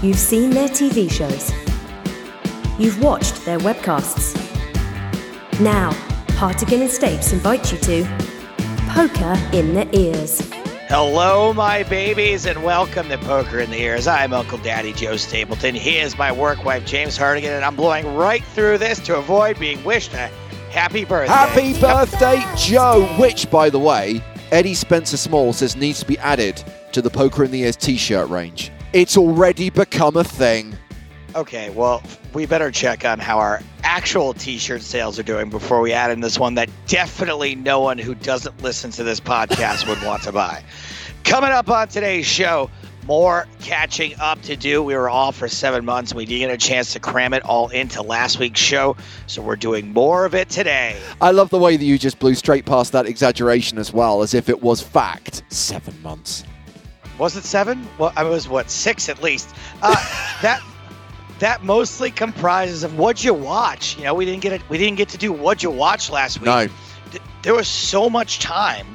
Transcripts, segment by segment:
You've seen their TV shows. You've watched their webcasts. Now, Hartigan and Stapes invite you to Poker in the Ears. Hello, my babies, and welcome to Poker in the Ears. I'm Uncle Daddy Joe Stapleton. He is my work wife, James Hartigan, and I'm blowing right through this to avoid being wished a happy birthday. Happy birthday, Joe! Which, by the way, Eddie Spencer Small says needs to be added to the Poker in the Ears t shirt range. It's already become a thing. Okay, well, we better check on how our actual t-shirt sales are doing before we add in this one that definitely no one who doesn't listen to this podcast would want to buy. Coming up on today's show, more catching up to do. We were off for seven months. We didn't get a chance to cram it all into last week's show, so we're doing more of it today. I love the way that you just blew straight past that exaggeration as well, as if it was fact. Seven months. Was it seven? Well, I was what six at least. Uh, that that mostly comprises of what you watch. You know, we didn't get it. We didn't get to do what you watch last week. No. Th- There was so much time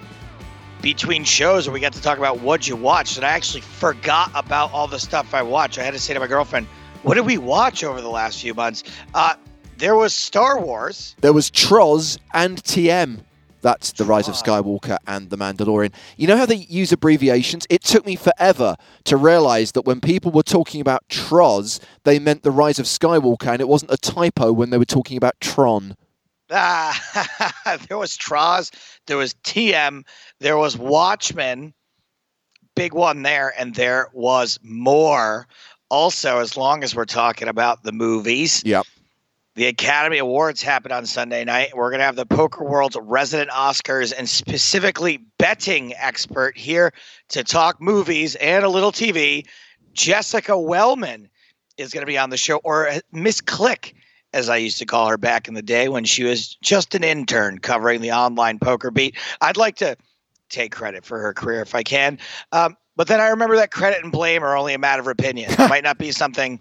between shows where we got to talk about what you watched that I actually forgot about all the stuff I watched. I had to say to my girlfriend, "What did we watch over the last few months?" Uh, there was Star Wars. There was Troz and TM. That's The Rise of Skywalker and The Mandalorian. You know how they use abbreviations? It took me forever to realize that when people were talking about Troz, they meant The Rise of Skywalker, and it wasn't a typo when they were talking about Tron. Ah, there was Troz, there was TM, there was Watchmen, big one there, and there was more. Also, as long as we're talking about the movies, Yep. The Academy Awards happen on Sunday night. We're going to have the Poker World's resident Oscars and specifically betting expert here to talk movies and a little TV. Jessica Wellman is going to be on the show, or Miss Click, as I used to call her back in the day when she was just an intern covering the online poker beat. I'd like to take credit for her career if I can. Um, but then I remember that credit and blame are only a matter of opinion. It might not be something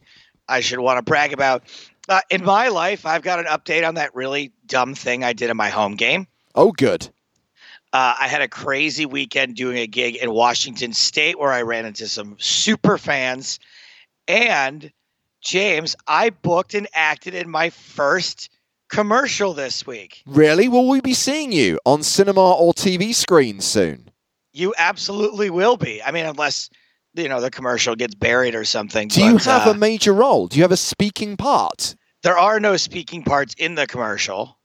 I should want to brag about. Uh, in my life, I've got an update on that really dumb thing I did in my home game. Oh, good. Uh, I had a crazy weekend doing a gig in Washington State where I ran into some super fans. And James, I booked and acted in my first commercial this week. Really? Will we be seeing you on cinema or TV screens soon? You absolutely will be. I mean, unless you know the commercial gets buried or something. Do you have uh, a major role? Do you have a speaking part? there are no speaking parts in the commercial,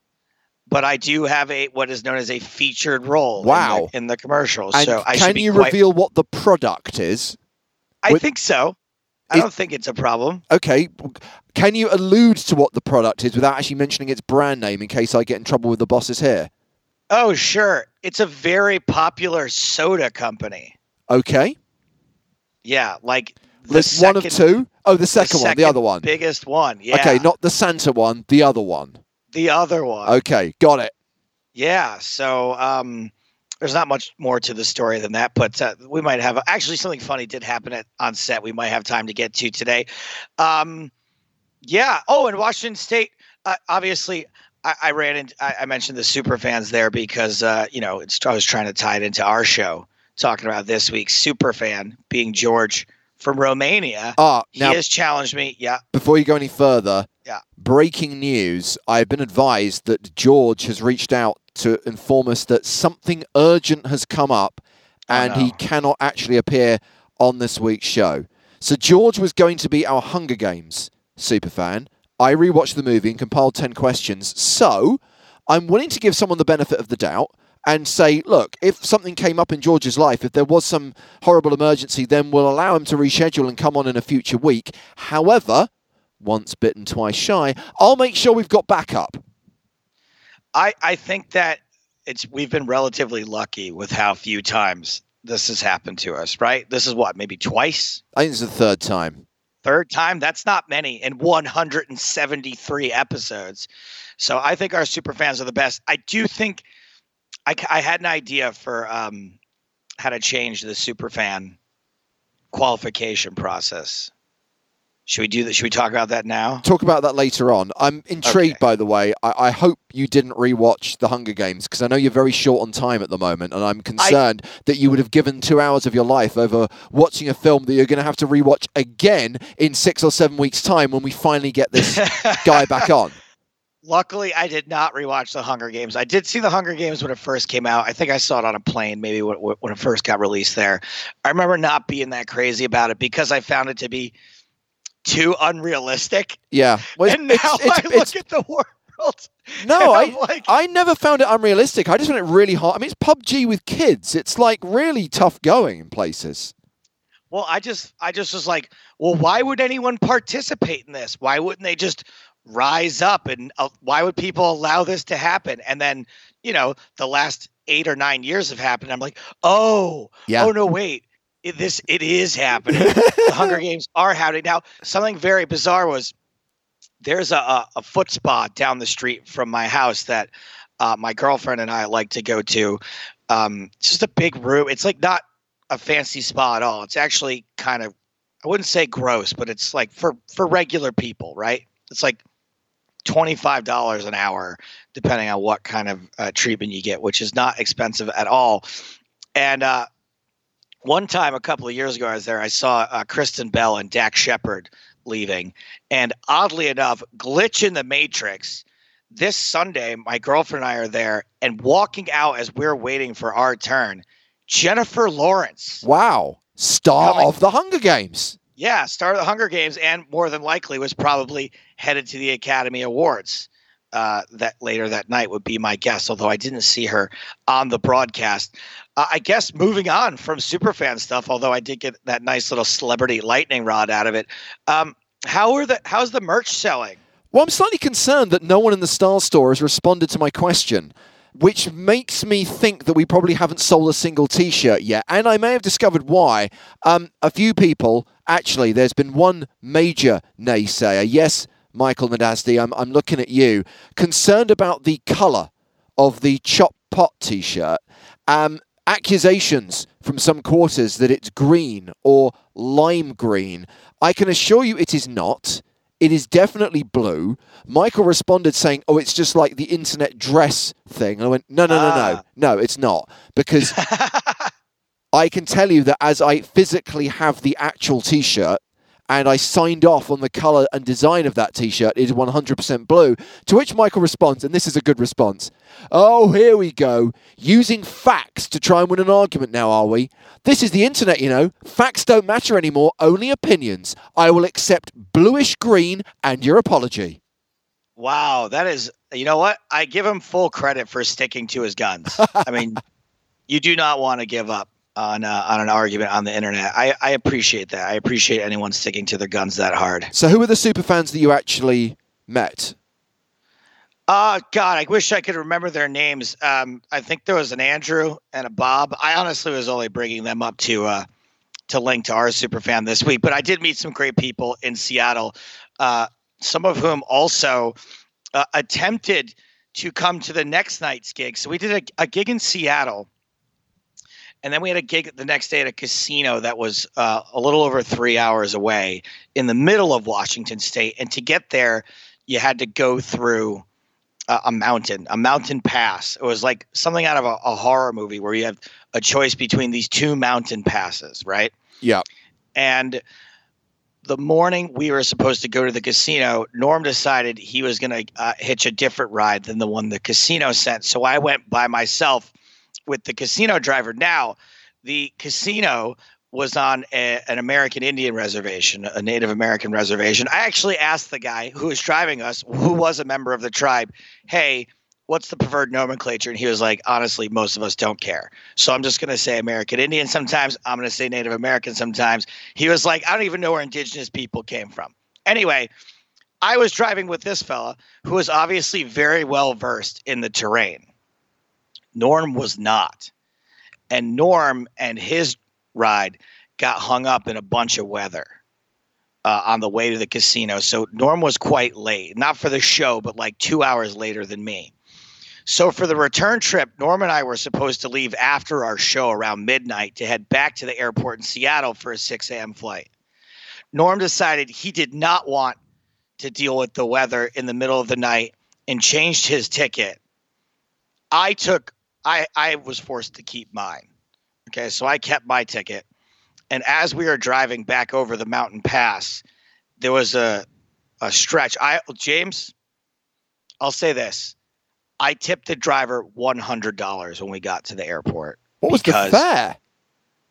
but I do have a what is known as a featured role. in the- Wow. In the, commercial, And so I should can you quite- reveal what the product is? I with- think so. I don't think it's a problem. Okay. Can you allude to what the product is without actually mentioning its brand name in case I get in trouble with the bosses here? Oh, sure. It's a very popular soda company. Okay. Yeah, like the one of two. Oh, the the second one, the other one. biggest one. Yeah. Okay, not the Santa one, the other one. the other one. Okay, got it. Yeah. So um, there's not much more to the story than that, but uh, we might have actually something funny did happen at, on set. We might have time to get to today. Um, yeah. Oh, and Washington State. Uh, obviously, I, I ran into. I, I mentioned the super fans there because uh, you know it's, I was trying to tie it into our show, talking about this week's super fan being George from Romania. Ah, he now has challenged me. Yeah. before you go any further, Yeah. breaking news. I've been advised that George has reached out to inform us that something urgent has come up Oh, and he cannot actually appear on this week's show. So George was going to be our Hunger Games superfan. I rewatched the movie and compiled 10 questions. So I'm willing to give someone the benefit of the doubt and say, look, if something came up in George's life, if there was some horrible emergency, then we'll allow him to reschedule and come on in a future week. However, once bitten, twice shy, I'll make sure we've got backup. I, I think that it's we've been relatively lucky with how few times this has happened to us, right? This is what, maybe twice? I think it's the third time. Third time? That's not many in 173 episodes. So I think our super fans are the best. I do think I, I had an idea for um, how to change the superfan qualification process. Should we do that? Should we talk about that now? Talk about that later on. I'm intrigued, Okay. by the way. I, I hope you didn't rewatch The Hunger Games because I know you're very short on time at the moment, and I'm concerned that you would have given two hours of your life over watching a film that you're going to have to rewatch again in six or seven weeks' time when we finally get this guy back on. Luckily, I did not rewatch The Hunger Games. I did see The Hunger Games when it first came out. I think I saw it on a plane, maybe when, when it first got released there. I remember not being that crazy about it because I found it to be too unrealistic. Yeah. Well, and now I look at the world. No, I, like, I never found it unrealistic. I just found it really hard. I mean, it's PUBG with kids. It's like really tough going in places. Well, I just I just was like, well, why would anyone participate in this? Why wouldn't they just rise up and uh, why would people allow this to happen? And then, you know, the last 8 or 9 years have happened. I'm like, "Oh, Yeah. oh no, wait. It, this it is happening. the Hunger Games are happening." Now, something very bizarre was there's a, a, a foot spa down the street from my house that uh, my girlfriend and I like to go to. Um, it's just a big room. It's like not a fancy spa at all. It's actually kind of I wouldn't say gross, but it's like for for regular people, right? It's like twenty five dollars an hour, depending on what kind of uh, treatment you get, which is not expensive at all. And uh, one time, a couple of years ago, I was there. I saw uh, Kristen Bell and Dax Shepard leaving, and oddly enough, glitch in the Matrix. This Sunday, my girlfriend and I are there, and walking out as we're waiting for our turn, Jennifer Lawrence. Wow. Star Coming- of the Hunger Games. Yeah, star of the Hunger Games, and more than likely was probably headed to the Academy Awards. Uh, that later that night would be my guess, although I didn't see her on the broadcast. Uh, I guess moving on from superfan stuff, although I did get that nice little celebrity lightning rod out of it. Um, how are the how's the merch selling? Well, I'm slightly concerned that no one in the Star Store has responded to my question, which makes me think that we probably haven't sold a single t shirt yet. And I may have discovered why. Um, a few people, actually, there's been one major naysayer. Yes, Michael Nadasdi, I'm, I'm looking at you, concerned about the colour of the Chop Pot t shirt. Um, accusations from some quarters that it's green or lime green. I can assure you it is not. It is definitely blue. Michael responded saying, "Oh, it's just like the internet dress thing." And I went, "No, no, no, no, Ah. no, it's not." Because I can tell you that as I physically have the actual T-shirt, and I signed off on the color and design of that T-shirt, it is 100% blue. To which Michael responds, and this is a good response. Oh, here we go. Using facts to try and win an argument now, are we? This is the internet, you know. Facts don't matter anymore, only opinions. I will accept bluish green and your apology. Wow, that is you know what? I give him full credit for sticking to his guns. I mean, you do not want to give up on uh, on an argument on the internet. I, I appreciate that. I appreciate anyone sticking to their guns that hard. So, who are the super fans that you actually met? Oh God, I wish I could remember their names. Um, I think there was an Andrew and a Bob. I honestly was only bringing them up to uh, to link to our super fan this week, but I did meet some great people in Seattle. Uh, some of whom also uh, attempted to come to the next night's gig. So we did a, a gig in Seattle, and then we had a gig the next day at a casino that was uh, a little over three hours away in the middle of Washington State. And to get there, you had to go through a, a mountain, a mountain pass. It was like something out of a, a horror movie where you have a choice between these two mountain passes, right? Yeah. And the morning we were supposed to go to the casino, Norm decided he was going to uh, hitch a different ride than the one the casino sent. So I went by myself with the casino driver. Now, the casino was on a, an American Indian reservation, a Native American reservation. I actually asked the guy who was driving us, who was a member of the tribe, hey, what's the preferred nomenclature? And he was like, honestly, most of us don't care. So I'm just going to say American Indian sometimes. I'm going to say Native American sometimes. He was like, I don't even know where indigenous people came from. Anyway, I was driving with this fella who was obviously very well versed in the terrain. Norm was not. And Norm and his ride got hung up in a bunch of weather uh, on the way to the casino. So Norm was quite late, not for the show, but like two hours later than me. So for the return trip, Norm and I were supposed to leave after our show around midnight to head back to the airport in Seattle for a 6 a.m. flight. Norm decided he did not want to deal with the weather in the middle of the night and changed his ticket. I took I I was forced to keep mine. Okay, so I kept my ticket. And as we were driving back over the mountain pass, there was a a stretch. I James, I'll say this. I tipped the driver one hundred dollars when we got to the airport. What was the fare?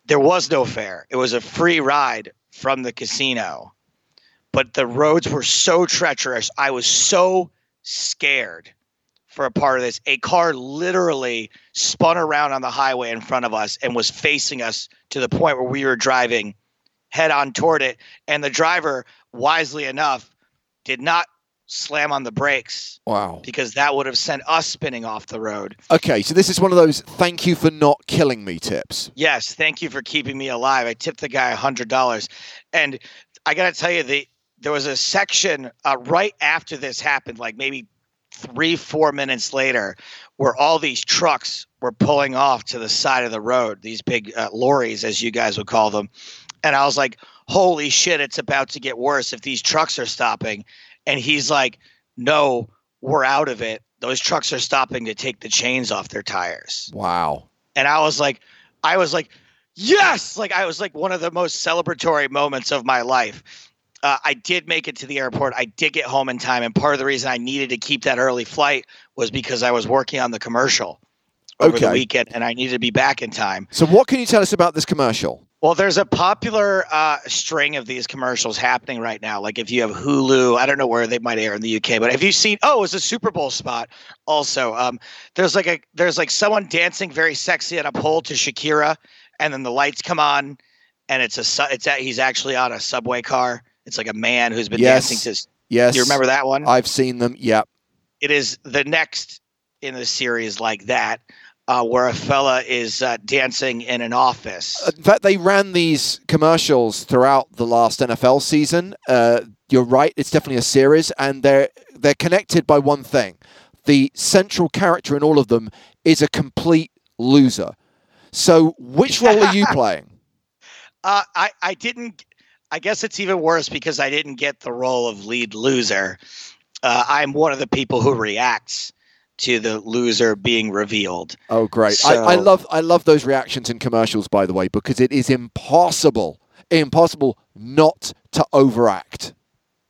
There was no fare. It was a free ride from the casino. But the roads were so treacherous. I was so scared for a part of this. A car literally spun around on the highway in front of us and was facing us to the point where we were driving head on toward it. And the driver, wisely enough, did not slam on the brakes Wow. because that would have sent us spinning off the road. Okay, so this is one of those thank you for not killing me tips. Yes, thank you for keeping me alive. I tipped the guy a hundred dollars, and I got to tell you, the there was a section uh, right after this happened, like maybe three, four minutes later, where all these trucks were pulling off to the side of the road. These big uh, lorries, as you guys would call them, and I was like, "Holy shit! It's about to get worse if these trucks are stopping." And he's like, "No, we're out of it. Those trucks are stopping to take the chains off their tires." Wow. and I was like, I was like, yes, like I was like one of the most celebratory moments of my life. Uh, I did make it to the airport. I did get home in time, and part of the reason I needed to keep that early flight was because I was working on the commercial over the weekend, and I needed to be back in time. So what can you tell us about this commercial? Well, there's a popular uh, string of these commercials happening right now. Like if you have Hulu, I don't know where they might air in the UK, but have you seen? Oh, it's a Super Bowl spot. Also, um, there's like a there's like someone dancing very sexy on a pole to Shakira, and then the lights come on, and it's a su- it's a, he's actually on a subway car. It's like a man who's been Yes. dancing to. Yes. Do you remember that one? I've seen them. Yep. it is the next in the series like that, uh, where a fella is uh, dancing in an office. In fact, they ran these commercials throughout the last NFL season. Uh, you're right; it's definitely a series, and they're they're connected by one thing: the central character in all of them is a complete loser. So, which role are you playing? Uh, I I didn't. I guess it's even worse because I didn't get the role of lead loser. Uh, I'm one of the people who reacts to the loser being revealed. Oh, great! I, I love I love those reactions in commercials, by the way, because it is impossible, impossible not to overact.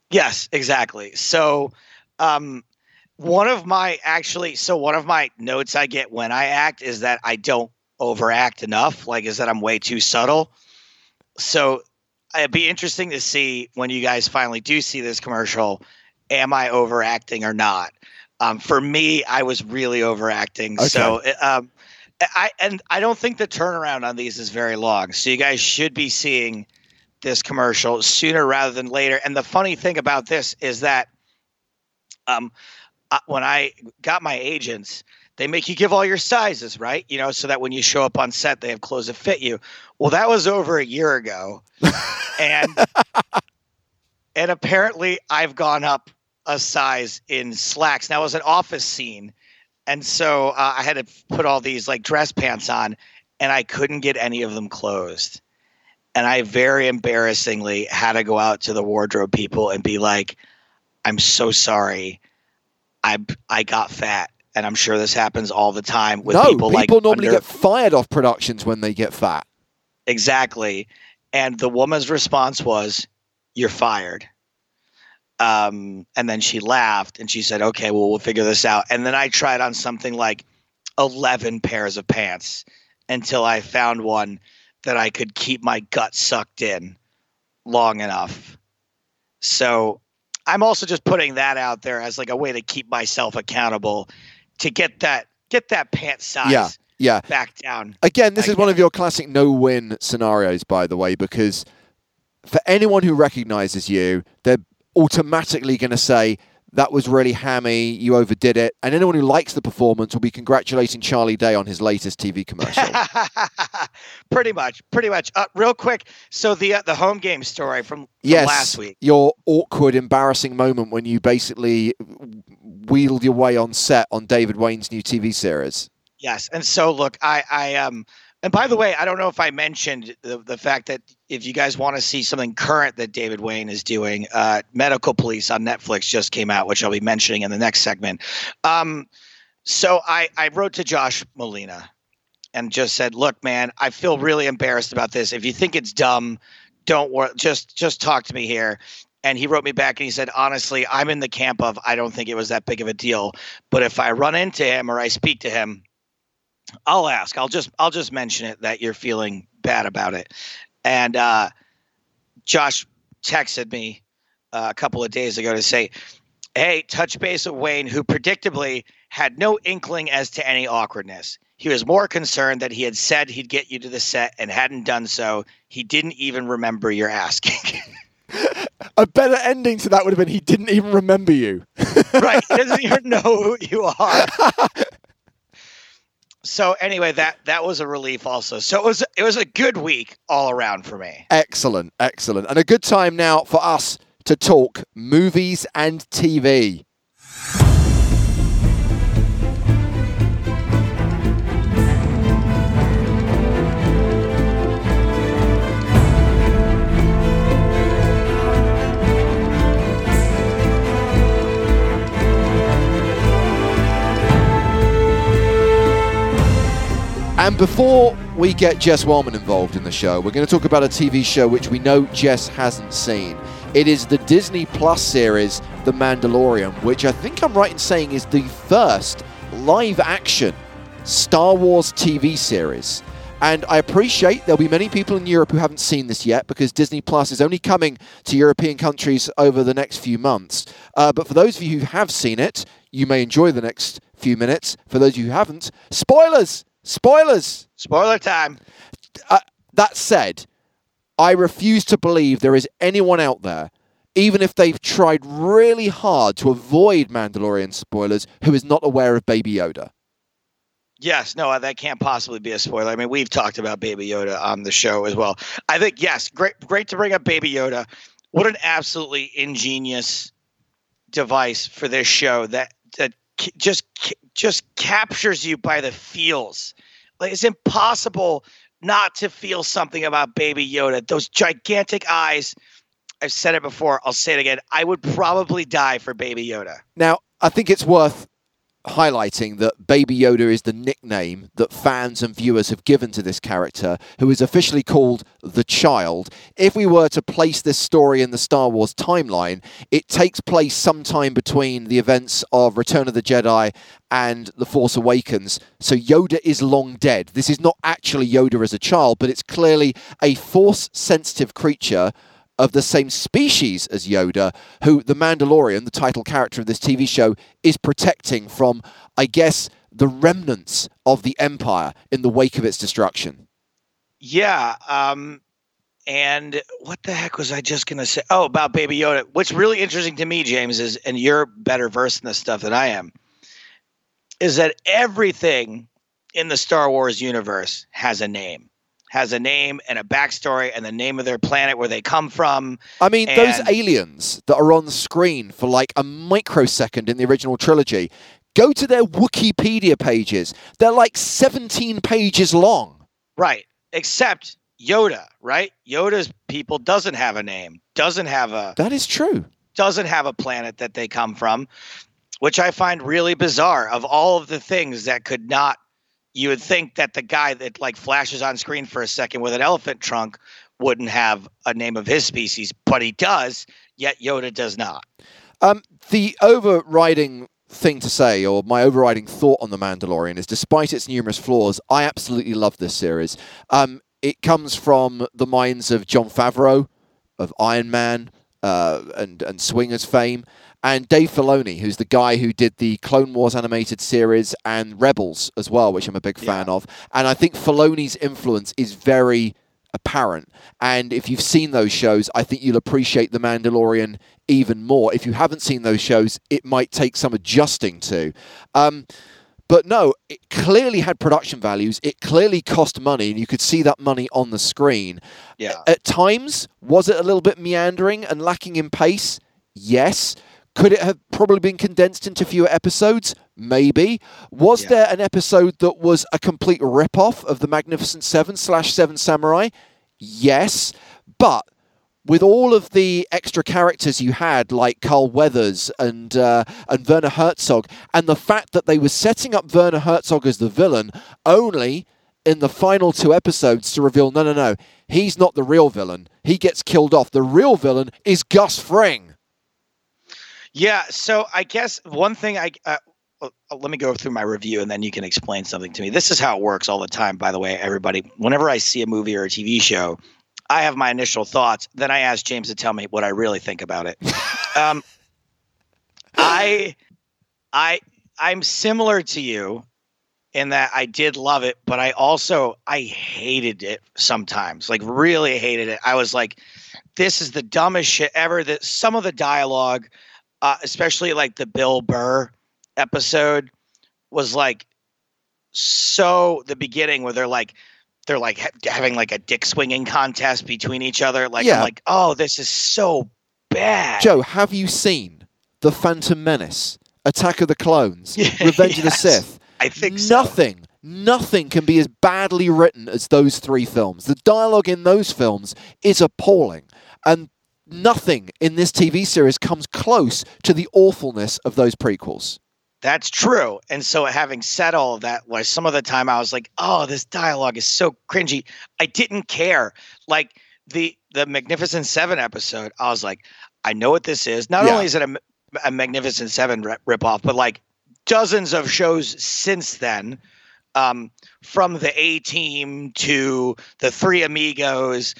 Yes, exactly. So, um, one of my actually, so one of my notes I get when I act is that I don't overact enough. Like, is that I'm way too subtle. So, it'd be interesting to see when you guys finally do see this commercial. Am I overacting or not? Um, for me, I was really overacting. Okay. So, um, I and I don't think the turnaround on these is very long. So, you guys should be seeing this commercial sooner rather than later. And the funny thing about this is that um, uh, when I got my agents, they make you give all your sizes, right? You know, so that when you show up on set, they have clothes that fit you. Well, that was over a year ago, and and apparently I've gone up a size in slacks. Now it was an office scene, and so uh, I had to put all these like dress pants on, and I couldn't get any of them closed and I very embarrassingly had to go out to the wardrobe people and be like, "I'm so sorry, I I got fat." And I'm sure this happens all the time with no, people, like No, people normally under- get fired off productions when they get fat. exactly. And the woman's response was, "You're fired." Um, and then she laughed and she said, "Okay, well, we'll figure this out." And then I tried on something like eleven pairs of pants until I found one that I could keep my gut sucked in long enough. So I'm also just putting that out there as like a way to keep myself accountable to get that get that pant size Yeah, yeah. back down. Again, this is one of your classic no-win scenarios, by the way, because for anyone who recognizes you, they're automatically going to say that was really hammy, you overdid it, and anyone who likes the performance will be congratulating Charlie Day on his latest TV commercial. pretty much, pretty much. Uh, real quick, so the uh, the home game story from, from yes, last week. your awkward, embarrassing moment when you basically wheeled your way on set on David Wain's new TV series. Yes, and so look, I I um And by the way, I don't know if I mentioned the, the fact that if you guys want to see something current that David Wain is doing, uh, Medical Police on Netflix just came out, which I'll be mentioning in the next segment. Um, so I, I wrote to Josh Malina and just said, "Look, man, I feel really embarrassed about this. If you think it's dumb, don't worry. Just just talk to me here." And he wrote me back and he said, "Honestly, I'm in the camp of I don't think it was that big of a deal, but if I run into him or I speak to him." I'll ask. I'll just I'll just mention it that you're feeling bad about it. And uh, Josh texted me uh, a couple of days ago to say, "Hey, touch base with Wain, who predictably had no inkling as to any awkwardness. He was more concerned that he had said he'd get you to the set and hadn't done so. He didn't even remember your asking." a better ending to that would have been he didn't even remember you. right. He doesn't even know who you are. so anyway, that that was a relief also. So it was it was a good week all around for me. Excellent, excellent. And a good time now for us to talk movies and TV. And before we get Jess Wellman involved in the show, we're going to talk about a TV show which we know Jess hasn't seen. It is the Disney Plus series, The Mandalorian, which I think I'm right in saying is the first live action Star Wars TV series. And I appreciate there'll be many people in Europe who haven't seen this yet because Disney Plus is only coming to European countries over the next few months. Uh, but for those of you who have seen it, you may enjoy the next few minutes. For those of you who haven't, spoilers! Spoilers. Spoiler time. Uh, that said, I refuse to believe there is anyone out there, even if they've tried really hard to avoid Mandalorian spoilers, who is not aware of Baby Yoda. Yes, no, that can't possibly be a spoiler. I mean, we've talked about Baby Yoda on the show as well. I think yes, great, great to bring up Baby Yoda. What an absolutely ingenious device for this show that that just just captures you by the feels. Like it's impossible not to feel something about Baby Yoda. Those gigantic eyes. I've said it before. I'll say it again. I would probably die for Baby Yoda. Now, I think it's worth highlighting that Baby Yoda is the nickname that fans and viewers have given to this character, who is officially called the Child. If we were to place this story in the Star Wars timeline, it takes place sometime between the events of Return of the Jedi and The Force Awakens. So Yoda is long dead. This is not actually Yoda as a child, but it's clearly a force sensitive creature of the same species as Yoda, who the Mandalorian, the title character of this TV show, is protecting from, I guess, the remnants of the Empire in the wake of its destruction. Yeah. Um, and what the heck was I just going to say? Oh, about Baby Yoda. What's really interesting to me, James, is, and you're better versed in this stuff than I am, is that everything in the Star Wars universe has a name has a name and a backstory and the name of their planet where they come from. I mean, and... those aliens that are on the screen for like a microsecond in the original trilogy, go to their Wikipedia pages. They're like 17 pages long. Right. Except Yoda, right? Yoda's people doesn't have a name, doesn't have a. That is true. Doesn't have a planet that they come from, which I find really bizarre. Of all of the things that could not you would think that the guy that like flashes on screen for a second with an elephant trunk wouldn't have a name of his species, but he does. Yet Yoda does not. Um, the overriding thing to say, or my overriding thought on the Mandalorian, is despite its numerous flaws, I absolutely love this series. Um, it comes from the minds of Jon Favreau, of Iron Man, uh, and and Swingers fame, and Dave Filoni, who's the guy who did the Clone Wars animated series and Rebels as well, which I'm a big fan yeah. of. And I think Filoni's influence is very apparent. And if you've seen those shows, I think you'll appreciate The Mandalorian even more. If you haven't seen those shows, it might take some adjusting to. Um, but no, it clearly had production values. It clearly cost money, and you could see that money on the screen. Yeah. At times, was it a little bit meandering and lacking in pace? Yes Could it have probably been condensed into fewer episodes? Maybe. Was Yeah. there an episode that was a complete rip-off of the Magnificent Seven slash Seven Samurai? Yes. But with all of the extra characters you had, like Carl Weathers and uh, and Werner Herzog, and the fact that they were setting up Werner Herzog as the villain only in the final two episodes to reveal no, no, no, he's not the real villain. He gets killed off. The real villain is Gus Fring. Yeah, so I guess one thing I uh, uh, let me go through my review and then you can explain something to me. This is how it works all the time, by the way, everybody. Whenever I see a movie or a TV show, I have my initial thoughts. Then I ask James to tell me what I really think about it. um, I, I, I'm similar to you in that I did love it, but I also I hated it sometimes. Like really hated it. I was like, this is the dumbest shit ever. That some of the dialogue, uh, especially like the Bill Burr episode, was like so the beginning where they're like they're like ha- having like a dick swinging contest between each other. Like Yeah. Like, oh, this is so bad. Joe, have you seen The Phantom Menace, Attack of the Clones, Revenge of the yes. Sith? I think so. nothing, nothing can be as badly written as those three films. The dialogue in those films is appalling, and nothing in this TV series comes close to the awfulness of those prequels. That's true. And so, having said all of that, like some of the time I was like, "Oh, this dialogue is so cringy." I didn't care. Like the the Magnificent Seven episode, I was like, "I know what this is." Not Yeah. only is it a, a Magnificent Seven rip ripoff, but like dozens of shows since then, um, from the A Team to the Three Amigos,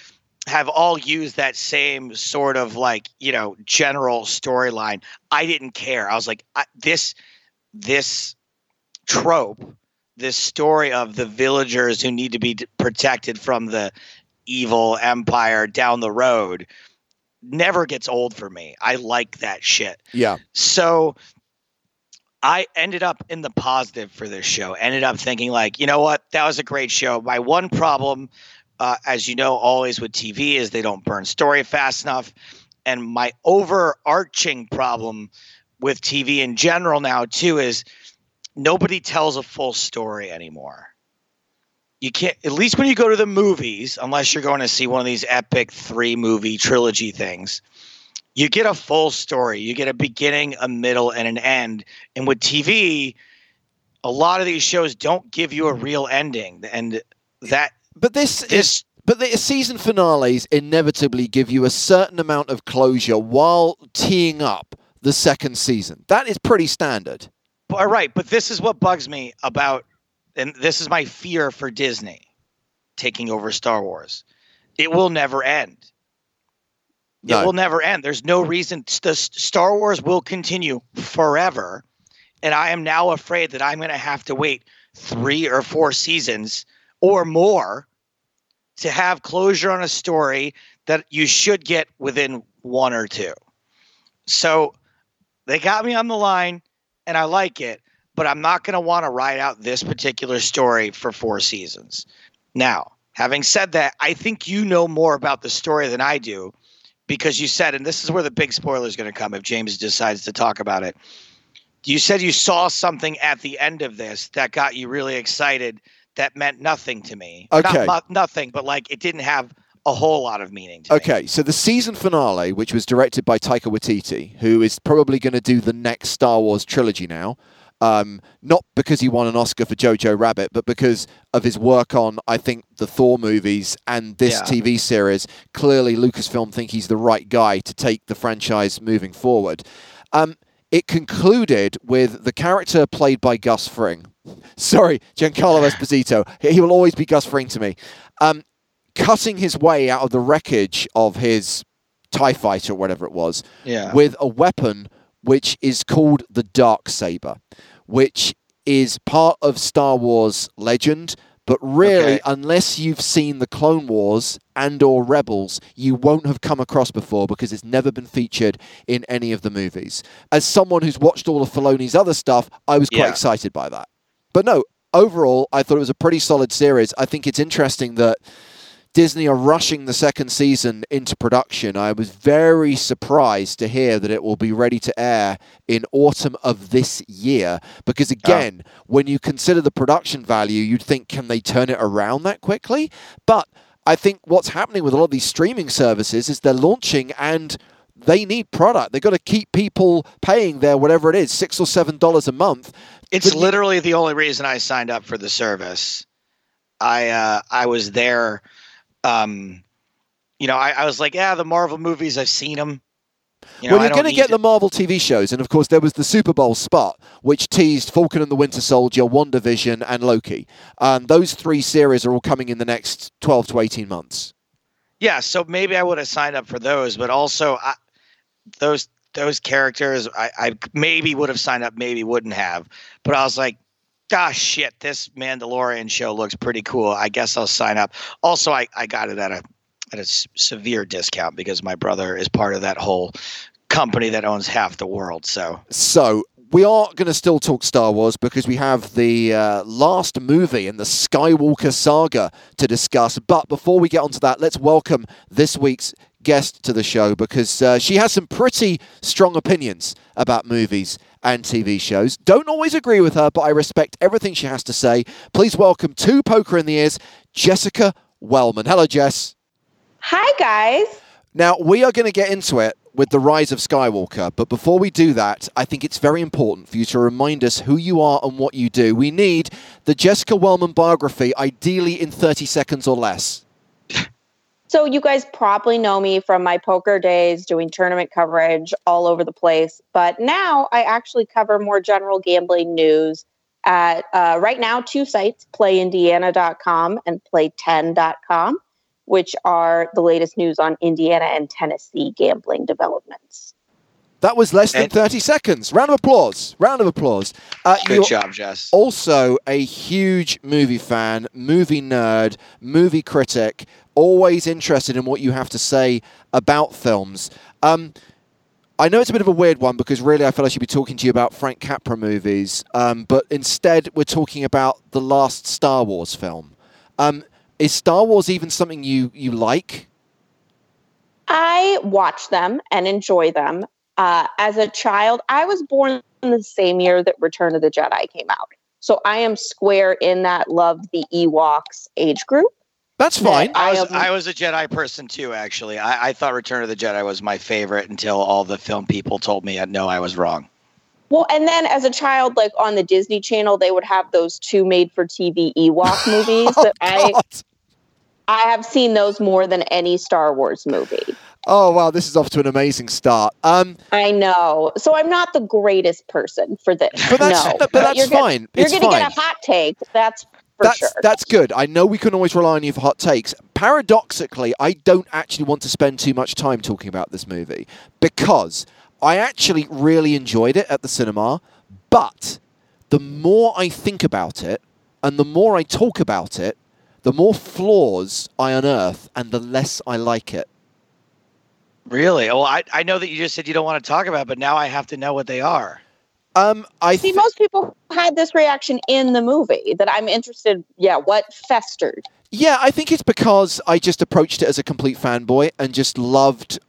have all used that same sort of like you know general storyline. I didn't care. I was like, I, this this trope, this story of the villagers who need to be protected from the evil empire down the road never gets old for me. I like that shit. Yeah, So I ended up in the positive for this show. Ended up thinking like, you know what, that was a great show. My one problem, uh, as you know, always with TV is they don't burn story fast enough. And my overarching problem with TV in general now too is nobody tells a full story anymore. You can't, at least when you go to the movies, unless you're going to see one of these epic three movie trilogy things you get a full story. You get a beginning, a middle, and an end. And with TV, a lot of these shows don't give you a real ending. And that but this is. But the season finales inevitably give you a certain amount of closure while teeing up the second season. That is pretty standard. all right, but this is what bugs me about and this is my fear for Disney taking over Star Wars. It will never end. No. It will never end. There's no reason the Star Wars will continue forever. And I am now afraid that I'm going to have to wait 3 or 4 seasons or more to have closure on a story that you should get within one or two. So they got me on the line and I like it, but I'm not going to want to ride out this particular story for four seasons. Now, having said that, I think you know more about the story than I do because you said, and this is where the big spoiler is going to come if James decides to talk about it. You said you saw something at the end of this that got you really excited that meant nothing to me. Okay. Not, nothing, but like it didn't have a whole lot of meaning to me. Okay, so the season finale, which was directed by Taika Waititi, who is probably going to do the next Star Wars trilogy now, um, not because he won an Oscar for Jojo Rabbit, but because of his work on, I think, the Thor movies and this Yeah. TV series. Clearly, Lucasfilm think he's the right guy to take the franchise moving forward. Um, it concluded with the character played by Gus Fring. Sorry, Giancarlo Esposito. He will always be Gus Fring to me. Um, cutting his way out of the wreckage of his TIE fighter, or whatever it was, Yeah. with a weapon which is called the Dark Saber, which is part of Star Wars legend. But really, Okay. unless you've seen the Clone Wars and or Rebels, you won't have come across before because it's never been featured in any of the movies. As someone who's watched all of Filoni's other stuff, I was quite Yeah. excited by that. But no, overall, I thought it was a pretty solid series. I think it's interesting that Disney are rushing the second season into production. I was very surprised to hear that it will be ready to air in autumn of this year. Because ah. again, oh. when you consider the production value, you'd think, can they turn it around that quickly? But I think what's happening with a lot of these streaming services is they're launching and they need product. They've got to keep people paying their whatever it is, six or seven dollars a month. It's but literally the only reason I signed up for the service. I uh, I was there um, you know, I, I, was like, yeah, the Marvel movies, I've seen them. You know, well, you're going to get the Marvel TV shows, and of course, there was the Super Bowl spot, which teased Falcon and the Winter Soldier, WandaVision, and Loki. Um, those three series are all coming in the next 12 to 18 months. Yeah, so maybe I would have signed up for those, but also I, those those characters, I, I maybe would have signed up, maybe wouldn't have. But I was like, gosh, shit, this Mandalorian show looks pretty cool. I guess I'll sign up. Also, I, I got it at a at a severe discount because my brother is part of that whole company that owns half the world. So, so we are going to still talk Star Wars because we have the uh, last movie in the Skywalker saga to discuss. But before we get onto that, let's welcome this week's guest to the show because uh, she has some pretty strong opinions about movies and TV shows. Don't always agree with her, but I respect everything she has to say. Please welcome to Poker in the Ears, Jessica Wellman. Hello, Jess. Hi, guys. Now, we are going to get into it with the rise of Skywalker, but before we do that, I think it's very important for you to remind us who you are and what you do. We need the Jessica Wellman biography, ideally in 30 seconds or less. So you guys probably know me from my poker days doing tournament coverage all over the place. But now I actually cover more general gambling news at uh, right now two sites, playindiana.com and playtenn.com, which are the latest news on Indiana and Tennessee gambling developments. That was less than 30 seconds. Round of applause. Round of applause. Uh, Good job, Jess. Also, a huge movie fan, movie nerd, movie critic, always interested in what you have to say about films. Um, I know it's a bit of a weird one because really I felt I should be talking to you about Frank Capra movies, um, but instead we're talking about the last Star Wars film. Um, is Star Wars even something you, you like? I watch them and enjoy them. Uh, as a child, I was born in the same year that Return of the Jedi came out. So I am square in that love the Ewoks age group. That's fine. I was, I was a Jedi person too, actually. I, I thought Return of the Jedi was my favorite until all the film people told me, no, I was wrong. Well, and then as a child, like on the Disney Channel, they would have those two made-for-TV Ewok movies oh, that I I have seen those more than any Star Wars movie. Oh wow, this is off to an amazing start. Um, I know. So I'm not the greatest person for this. But that's, no. but that's you're fine. Gonna, you're going to get a hot take. That's that's sure. that's good. I know we can always rely on you for hot takes. Paradoxically, I don't actually want to spend too much time talking about this movie because I actually really enjoyed it at the cinema. But the more I think about it, and the more I talk about it, the more flaws I unearth, and the less I like it. Really? Well, I, I know that you just said you don't want to talk about, it, but now I have to know what they are. Um, I see. Th- most people had this reaction in the movie. That I'm interested. Yeah, what festered? Yeah, I think it's because I just approached it as a complete fanboy and just loved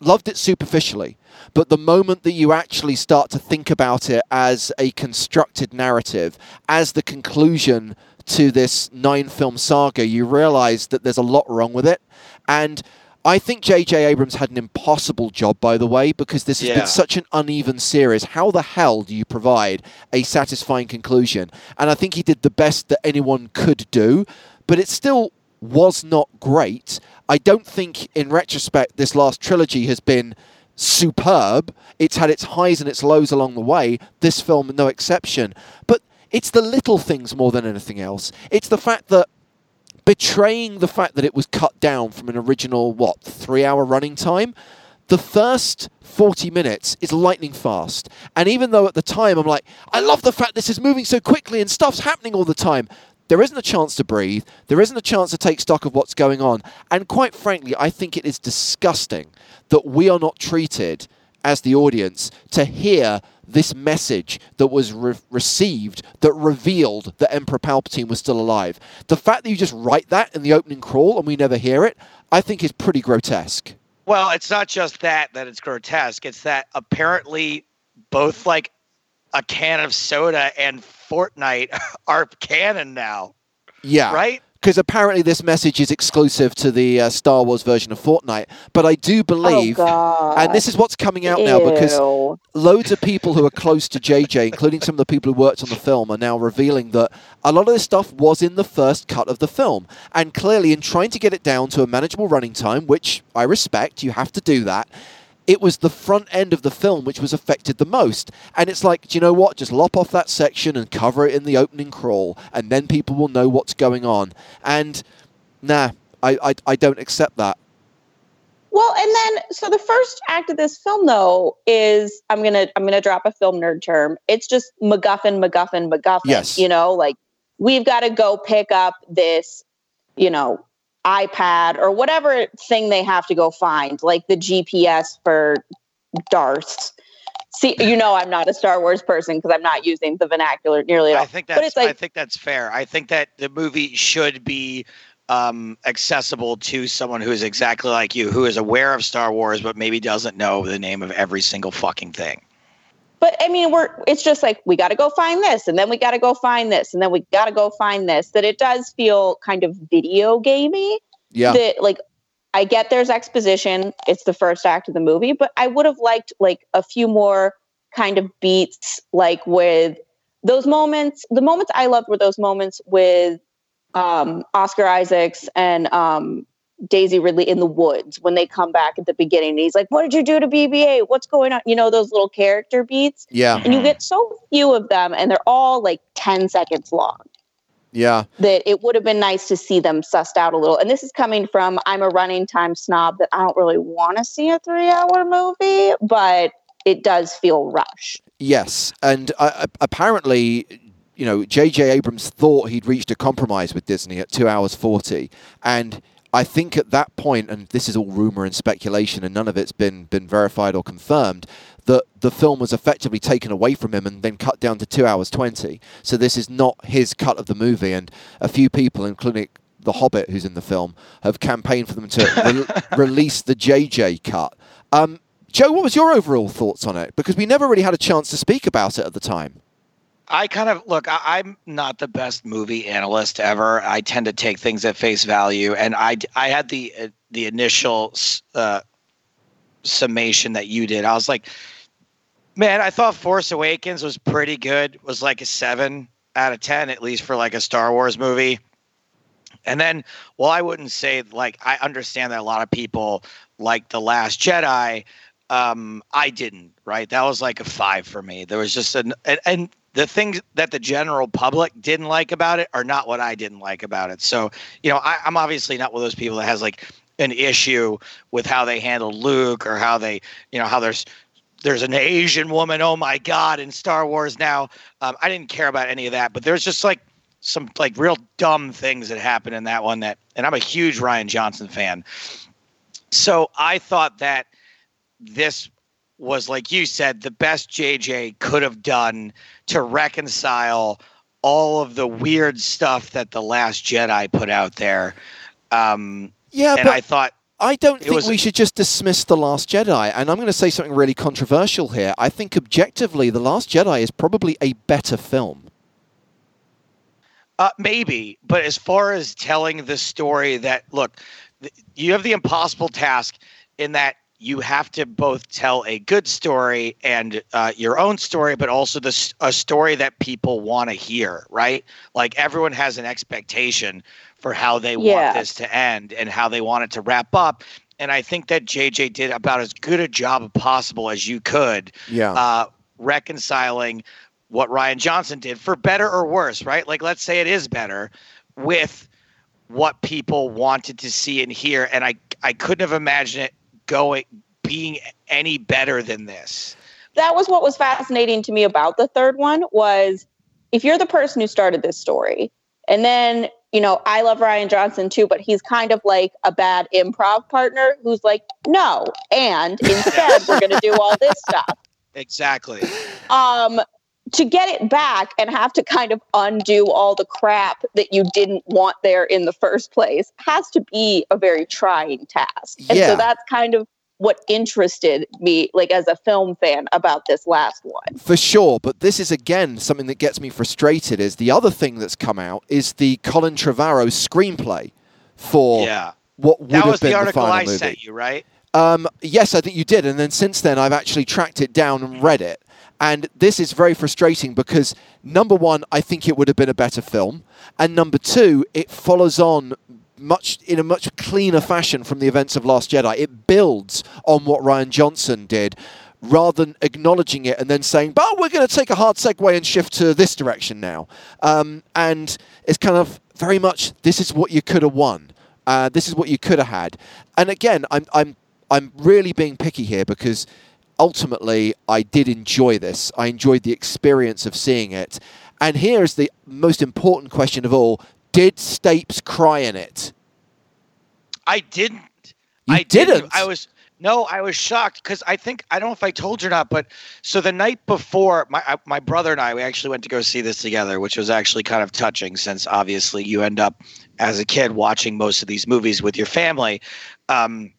loved it superficially. But the moment that you actually start to think about it as a constructed narrative, as the conclusion to this nine film saga, you realize that there's a lot wrong with it. And I think J.J. Abrams had an impossible job, by the way, because this has yeah. been such an uneven series. How the hell do you provide a satisfying conclusion? And I think he did the best that anyone could do, but it still was not great. I don't think, in retrospect, this last trilogy has been superb. It's had its highs and its lows along the way. This film, no exception. But it's the little things more than anything else. It's the fact that betraying the fact that it was cut down from an original, what, three hour running time. The first 40 minutes is lightning fast. And even though at the time I'm like, I love the fact this is moving so quickly and stuff's happening all the time, there isn't a chance to breathe. There isn't a chance to take stock of what's going on. And quite frankly, I think it is disgusting that we are not treated as the audience to hear this message that was re- received that revealed that Emperor Palpatine was still alive. The fact that you just write that in the opening crawl and we never hear it, I think is pretty grotesque. Well, it's not just that that it's grotesque. It's that apparently both like a can of soda and Fortnite are canon now. Yeah. Right? Because apparently this message is exclusive to the uh, Star Wars version of Fortnite. But I do believe, oh, and this is what's coming out now because loads of people who are close to JJ, including some of the people who worked on the film, are now revealing that a lot of this stuff was in the first cut of the film. And clearly, in trying to get it down to a manageable running time, which I respect, you have to do that it was the front end of the film which was affected the most. And it's like, do you know what? Just lop off that section and cover it in the opening crawl, and then people will know what's going on. And nah, I, I, I don't accept that. Well, and then so the first act of this film though is I'm gonna I'm gonna drop a film nerd term. It's just MacGuffin, MacGuffin, MacGuffin. Yes. You know, like we've got to go pick up this, you know, iPad or whatever thing they have to go find, like the GPS for Darth. See, you know, I'm not a Star Wars person because I'm not using the vernacular nearly at all. I think that's like, I think that's fair. I think that the movie should be um, accessible to someone who is exactly like you, who is aware of Star Wars but maybe doesn't know the name of every single fucking thing. But I mean, we're it's just like we got to go find this, and then we got to go find this, and then we got to go find this. That it does feel kind of video gamey. Yeah. That like I get there's exposition. It's the first act of the movie, but I would have liked like a few more kind of beats, like with those moments. The moments I loved were those moments with um, Oscar Isaacs and um, Daisy Ridley in the woods when they come back at the beginning. he's like, What did you do to BB-8? What's going on? You know, those little character beats. Yeah. And you get so few of them, and they're all like 10 seconds long. Yeah. That it would have been nice to see them sussed out a little. And this is coming from I'm a running time snob that I don't really want to see a three hour movie, but it does feel rushed. Yes. And uh, apparently, you know, J.J. Abrams thought he'd reached a compromise with Disney at two hours 40. And I think at that point, and this is all rumor and speculation, and none of it's been been verified or confirmed, that the film was effectively taken away from him and then cut down to two hours twenty. So this is not his cut of the movie, and a few people, including the Hobbit, who's in the film, have campaigned for them to re- release the JJ cut. Um, Joe, what was your overall thoughts on it? Because we never really had a chance to speak about it at the time. I kind of look. I, am not the best movie analyst ever. I tend to take things at face value, and I I had the uh, the initial uh, summation that you did. I was like, man, I thought Force Awakens was pretty good. Was like a seven out of ten, at least for like a Star Wars movie. And then, well, I wouldn't say like I understand that a lot of people like the Last Jedi. Um, I didn't. Right, that was like a five for me. There was just an and, and the things that the general public didn't like about it are not what I didn't like about it. So, you know, I, am obviously not one of those people that has like an issue with how they handled Luke or how they, you know, how there's there's an Asian woman. Oh my God! In Star Wars now, um, I didn't care about any of that. But there's just like some like real dumb things that happened in that one. That, and I'm a huge Rian Johnson fan. So I thought that this was like you said the best JJ could have done to reconcile all of the weird stuff that the last Jedi put out there. Um, yeah, and but I thought I don't think we should just dismiss the Last Jedi. And I'm going to say something really controversial here. I think objectively, the Last Jedi is probably a better film. Uh, maybe, but as far as telling the story, that look, you have the impossible task in that you have to both tell a good story and uh, your own story, but also the, a story that people want to hear, right? Like everyone has an expectation for how they yeah. want this to end and how they want it to wrap up. And I think that JJ did about as good a job possible as you could, yeah. Uh, reconciling what Rian Johnson did for better or worse, right? Like, let's say it is better with what people wanted to see and hear. And I, I couldn't have imagined it going being any better than this. That was what was fascinating to me about the third one was if you're the person who started this story and then you know, I love Rian Johnson too, but he's kind of like a bad improv partner who's like, no, and instead we're going to do all this stuff. Exactly. Um, to get it back and have to kind of undo all the crap that you didn't want there in the first place has to be a very trying task. And Yeah. so that's kind of what interested me, like as a film fan, about this last one. For sure, but this is again something that gets me frustrated. Is the other thing that's come out is the Colin Trevorrow screenplay for Yeah. what would That have was been the the, article final I movie. sent you, right? Um, yes, I think you did, and then since then I've actually tracked it down and read it. And this is very frustrating because number one, I think it would have been a better film, and number two, it follows on much in a much cleaner fashion from the events of Last Jedi. It builds on what Rian Johnson did. Rather than acknowledging it and then saying, "But we're going to take a hard segue and shift to this direction now," um, and it's kind of very much this is what you could have won. Uh, this is what you could have had. And again, I'm I'm I'm really being picky here because ultimately I did enjoy this. I enjoyed the experience of seeing it. And here's the most important question of all: Did Stapes cry in it? I didn't. You I didn't? I was no, I was shocked because I think I don't know if I told you or not, but so the night before, my I- my brother and I we actually went to go see this together, which was actually kind of touching since obviously you end up as a kid watching most of these movies with your family. Um,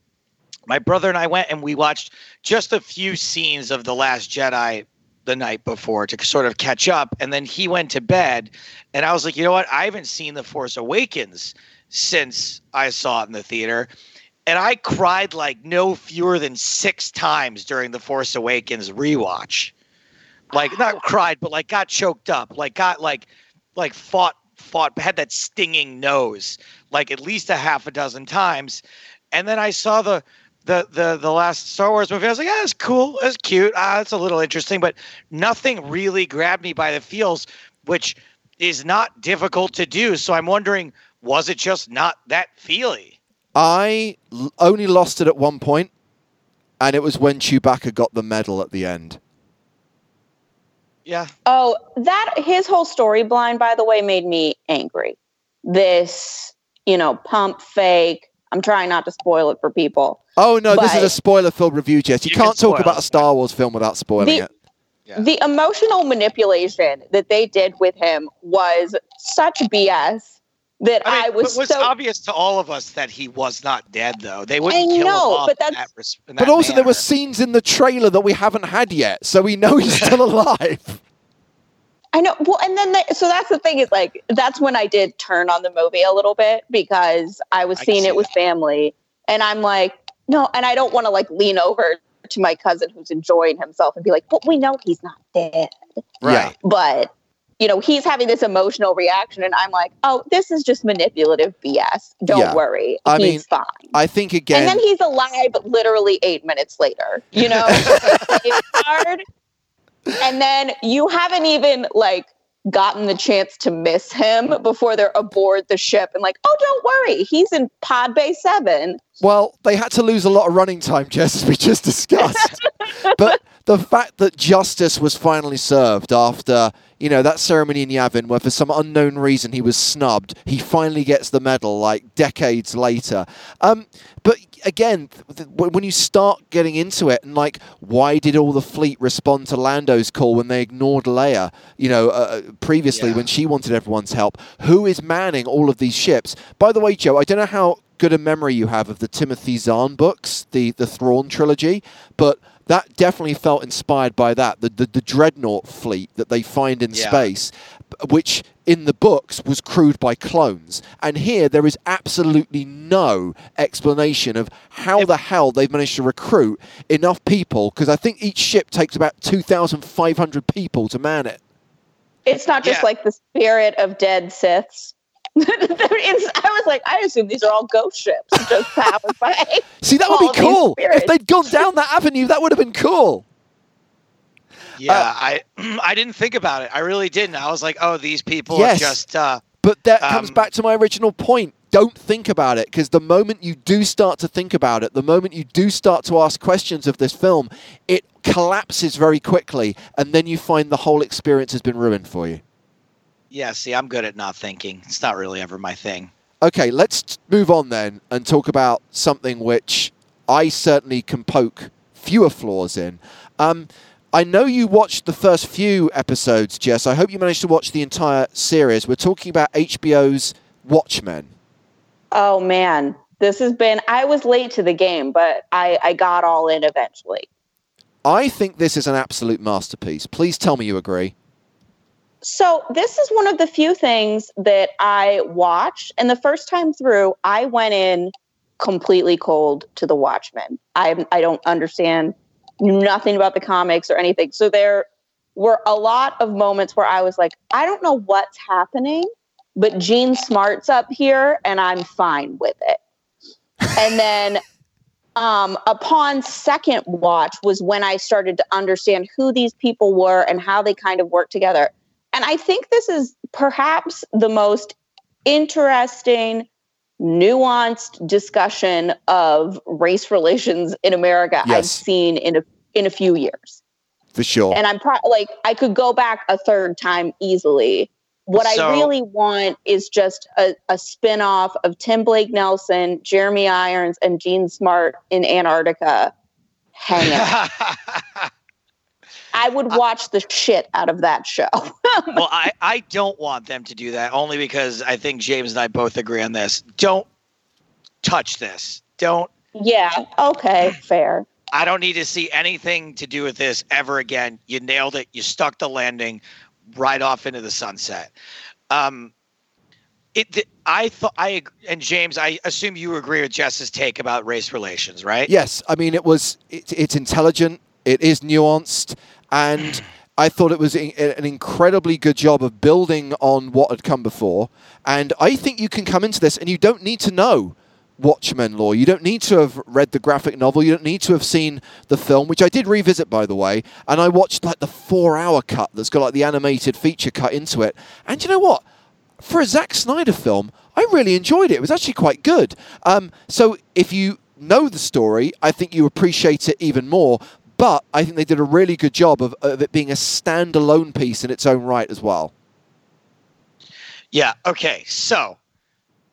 my brother and I went and we watched just a few scenes of the Last Jedi the night before to sort of catch up, and then he went to bed, and I was like, you know what, I haven't seen the Force Awakens since I saw it in the theater and I cried like no fewer than six times during the Force Awakens rewatch. Like not cried, but like got choked up, like got like like fought fought had that stinging nose like at least a half a dozen times. And then I saw the the the the last Star Wars movie. I was like, yeah, it's cool, it's cute, ah, it's a little interesting, but nothing really grabbed me by the feels, which is not difficult to do. So I'm wondering, was it just not that feely? I l- only lost it at one point, and it was when Chewbacca got the medal at the end. Yeah. Oh, that his whole story blind, by the way, made me angry. This, you know, pump fake. I'm trying not to spoil it for people. Oh no, this is a spoiler-filled review, Jess. You, You can can't talk about a. Star Wars film without spoiling The- it. Yeah. The emotional manipulation that they did with him was such BS that I, I, mean, was it was so. obvious to all of us that he was not dead, though. They wouldn't I kill know, him off but in that's- that res- in But that also, there were scenes in the trailer that we haven't had yet, so we know he's still alive. I know. Well, and then the, so that's the thing is like that's when I did turn on the movie a little bit because I was I seeing see it with that. family, and I'm like, no, and I don't want to like lean over to my cousin who's enjoying himself and be like, but we know he's not dead, right. but you know he's having this emotional reaction, and I'm like, oh, this is just manipulative BS. Don't Yeah. worry, I he's mean, fine. I think again. and then he's alive literally eight minutes later. You know, it's hard. And then you haven't even like gotten the chance to miss him before they're aboard the ship and like, oh, don't worry, he's in Pod Bay Seven. Well, they had to lose a lot of running time, Jess, as we just discussed. but the fact that justice was finally served after, you know, that ceremony in Yavin, where for some unknown reason he was snubbed, he finally gets the medal like decades later. Um, but again, th- th- when you start getting into it, and like, why did all the fleet respond to Lando's call when they ignored Leia? You know, uh, previously Yeah. when she wanted everyone's help. Who is manning all of these ships? By the way, Joe, I don't know how good a memory you have of the Timothy Zahn books, the the Thrawn trilogy, but that definitely felt inspired by that. The the, the dreadnought fleet that they find in Yeah. space, which in the books was crewed by clones, and here there is absolutely no explanation of how the hell they've managed to recruit enough people. Because I think each ship takes about two thousand five hundred people to man it. It's not just Yeah. like the spirit of dead Siths. It's- I was like, I assume these are all ghost ships just powered by. See, that would be these cool. If they'd gone down that avenue, that would have been cool. Yeah, Uh, I I didn't think about it. I really didn't. I was like, oh, these people Yes. are just. Uh, But that comes Um, back to my original point. Don't think about it because the moment you do start to think about it, the moment you do start to ask questions of this film, it collapses very quickly, and then you find the whole experience has been ruined for you. Yeah, see, I'm good at not thinking. It's not really ever my thing. Okay, let's move on then and talk about something which I certainly can poke fewer flaws in. Um, I know you watched the first few episodes, Jess. I hope you managed to watch the entire series. We're talking about HBO's Watchmen. Oh man, this has been. I was late to the game, but I, I got all in eventually. I think this is an absolute masterpiece. Please tell me you agree. So, this is one of the few things that I watched. And the first time through, I went in completely cold to The Watchmen. I, I don't understand nothing about the comics or anything. So, there were a lot of moments where I was like, I don't know what's happening, but Jean Smart's up here and I'm fine with it. and then um, upon second watch was when I started to understand who these people were and how they kind of work together. And I think this is perhaps the most interesting, nuanced discussion of race relations in America Yes. I've seen in a in a few years. For sure. And I'm pro- like I could go back a third time easily. What So- I really want is just a, a spin-off of Tim Blake Nelson, Jeremy Irons, and Jean Smart in Antarctica hanging out. I would watch the shit out of that show. well, I, I don't want them to do that only because I think James and I both agree on this. Don't touch this. Don't. yeah, okay, fair. I don't need to see anything to do with this ever again. You nailed it. You stuck the landing right off into the sunset. Um, it. I thought I and James. I assume you agree with Jess's take about race relations, right? Yes, I mean it was. It, it's intelligent. It is nuanced, and I thought it was in, an incredibly good job of building on what had come before. And I think you can come into this, and you don't need to know Watchmen law. You don't need to have read the graphic novel. You don't need to have seen the film, which I did revisit, by the way. And I watched like the four-hour cut that's got like the animated feature cut into it. And you know what? for a Zack Snyder film, I really enjoyed it. It was actually quite good. Um, so if you know the story, I think you appreciate it even more. But I think they did a really good job of, of it being a standalone piece in its own right as well. Yeah. Okay. So,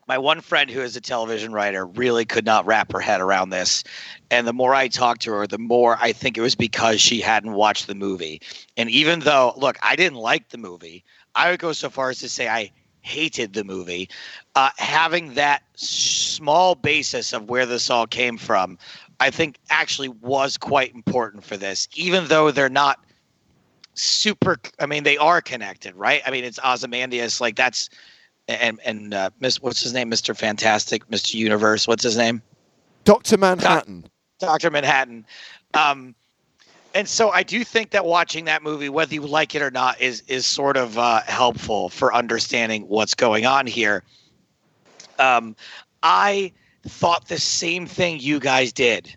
my one friend who is a television writer really could not wrap her head around this. And the more I talked to her, the more I think it was because she hadn't watched the movie. And even though, look, I didn't like the movie, I would go so far as to say I hated the movie. Uh, having that small basis of where this all came from, I think actually was quite important for this, even though they're not super i mean they are connected right i mean it's ozymandias like that's and and uh miss what's his name? Mr fantastic mr universe what's his name? Dr. Manhattan. dr manhattan. Um and so i do think that watching that movie whether you like it or not is is sort of uh helpful for understanding what's going on here. Um i thought the same thing you guys did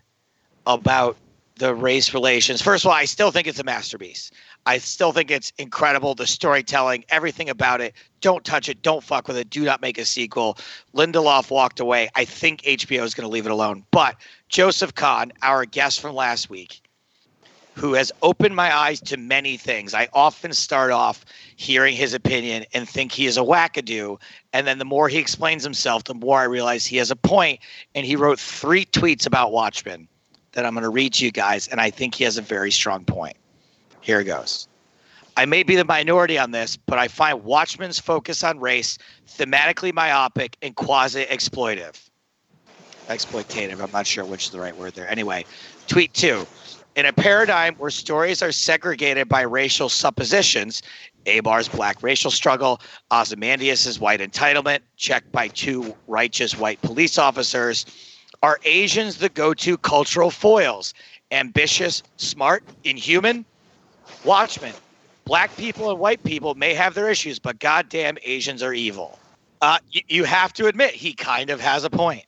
about the race relations. First of all i still think it's a masterpiece I still think it's incredible. The storytelling, everything about it. Don't touch it. Don't fuck with it. Do not make a sequel. Lindelof walked away. I think HBO is going to leave it alone. But Joseph Kahn, our guest from last week, who has opened my eyes to many things. I often start off hearing his opinion and think he is a wackadoo. And then the more he explains himself, the more I realize he has a point. And he wrote three tweets about Watchmen that I'm going to read to you guys. And I think he has a very strong point. Here it goes. I may be the minority on this, but I find Watchmen's focus on race thematically myopic and quasi exploitive. Exploitative, I'm not sure which is the right word there. Anyway, tweet two. In a paradigm where stories are segregated by racial suppositions, Abar's black racial struggle, Ozymandias' white entitlement, checked by two righteous white police officers, are Asians the go to cultural foils? Ambitious, smart, inhuman? Watchmen. Black people and white people may have their issues, but goddamn Asians are evil. Uh, you, you have to admit, he kind of has a point.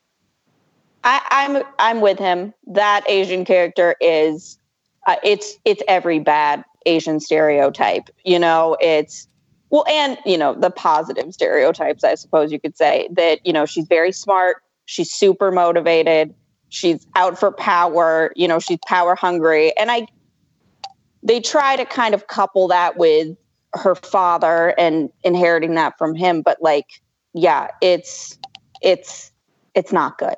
I, I'm I'm with him. That Asian character is uh, it's it's every bad Asian stereotype. You know, it's well, and you know the positive stereotypes. I suppose you could say that you know she's very smart. She's super motivated. She's out for power. You know, she's power hungry, and I. They try to kind of couple that with her father and inheriting that from him. But like, yeah, it's it's it's not good.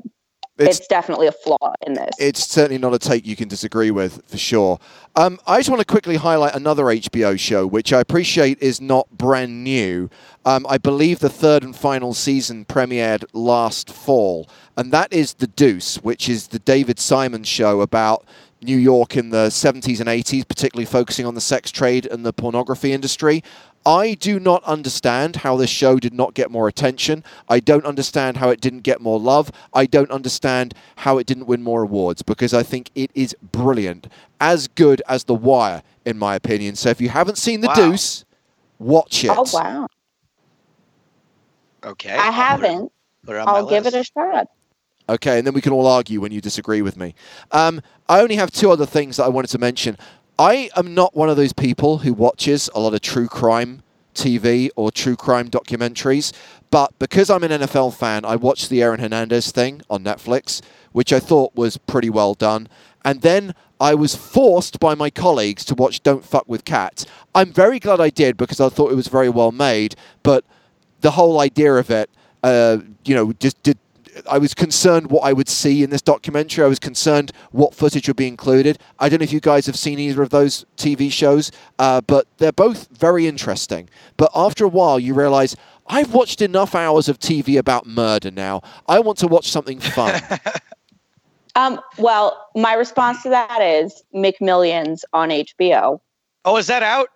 It's, it's, definitely a flaw in this. It's certainly not a take you can disagree with, for sure. Um, I just want to quickly highlight another HBO show, which I appreciate is not brand new. Um, I believe the third and final season premiered last fall, and that is The Deuce, which is the David Simon show about New York in the 70s and 80s, particularly focusing on the sex trade and the pornography industry. I do not understand how this show did not get more attention. I don't understand how it didn't get more love. I don't understand how it didn't win more awards because I think it is brilliant. As good as The Wire, in my opinion. So if you haven't seen The wow. Deuce, watch it. Oh, wow. Okay. I haven't. Put it, put it I'll give it a shot. Okay, and then we can all argue when you disagree with me. Um, I only have two other things that I wanted to mention. I am not one of those people who watches a lot of true crime TV or true crime documentaries, but because I'm an NFL fan, I watched the Aaron Hernandez thing on Netflix, which I thought was pretty well done. And then I was forced by my colleagues to watch Don't Fuck with Cats. I'm very glad I did because I thought it was very well made, but the whole idea of it, uh, you know, just did I was concerned what I would see in this documentary. I was concerned what footage would be included. I don't know if you guys have seen either of those TV shows, uh, but they're both very interesting. But after a while, you realize I've watched enough hours of TV about murder now. I want to watch something fun. um, well, my response to that is McMillions on HBO. Oh, is that out?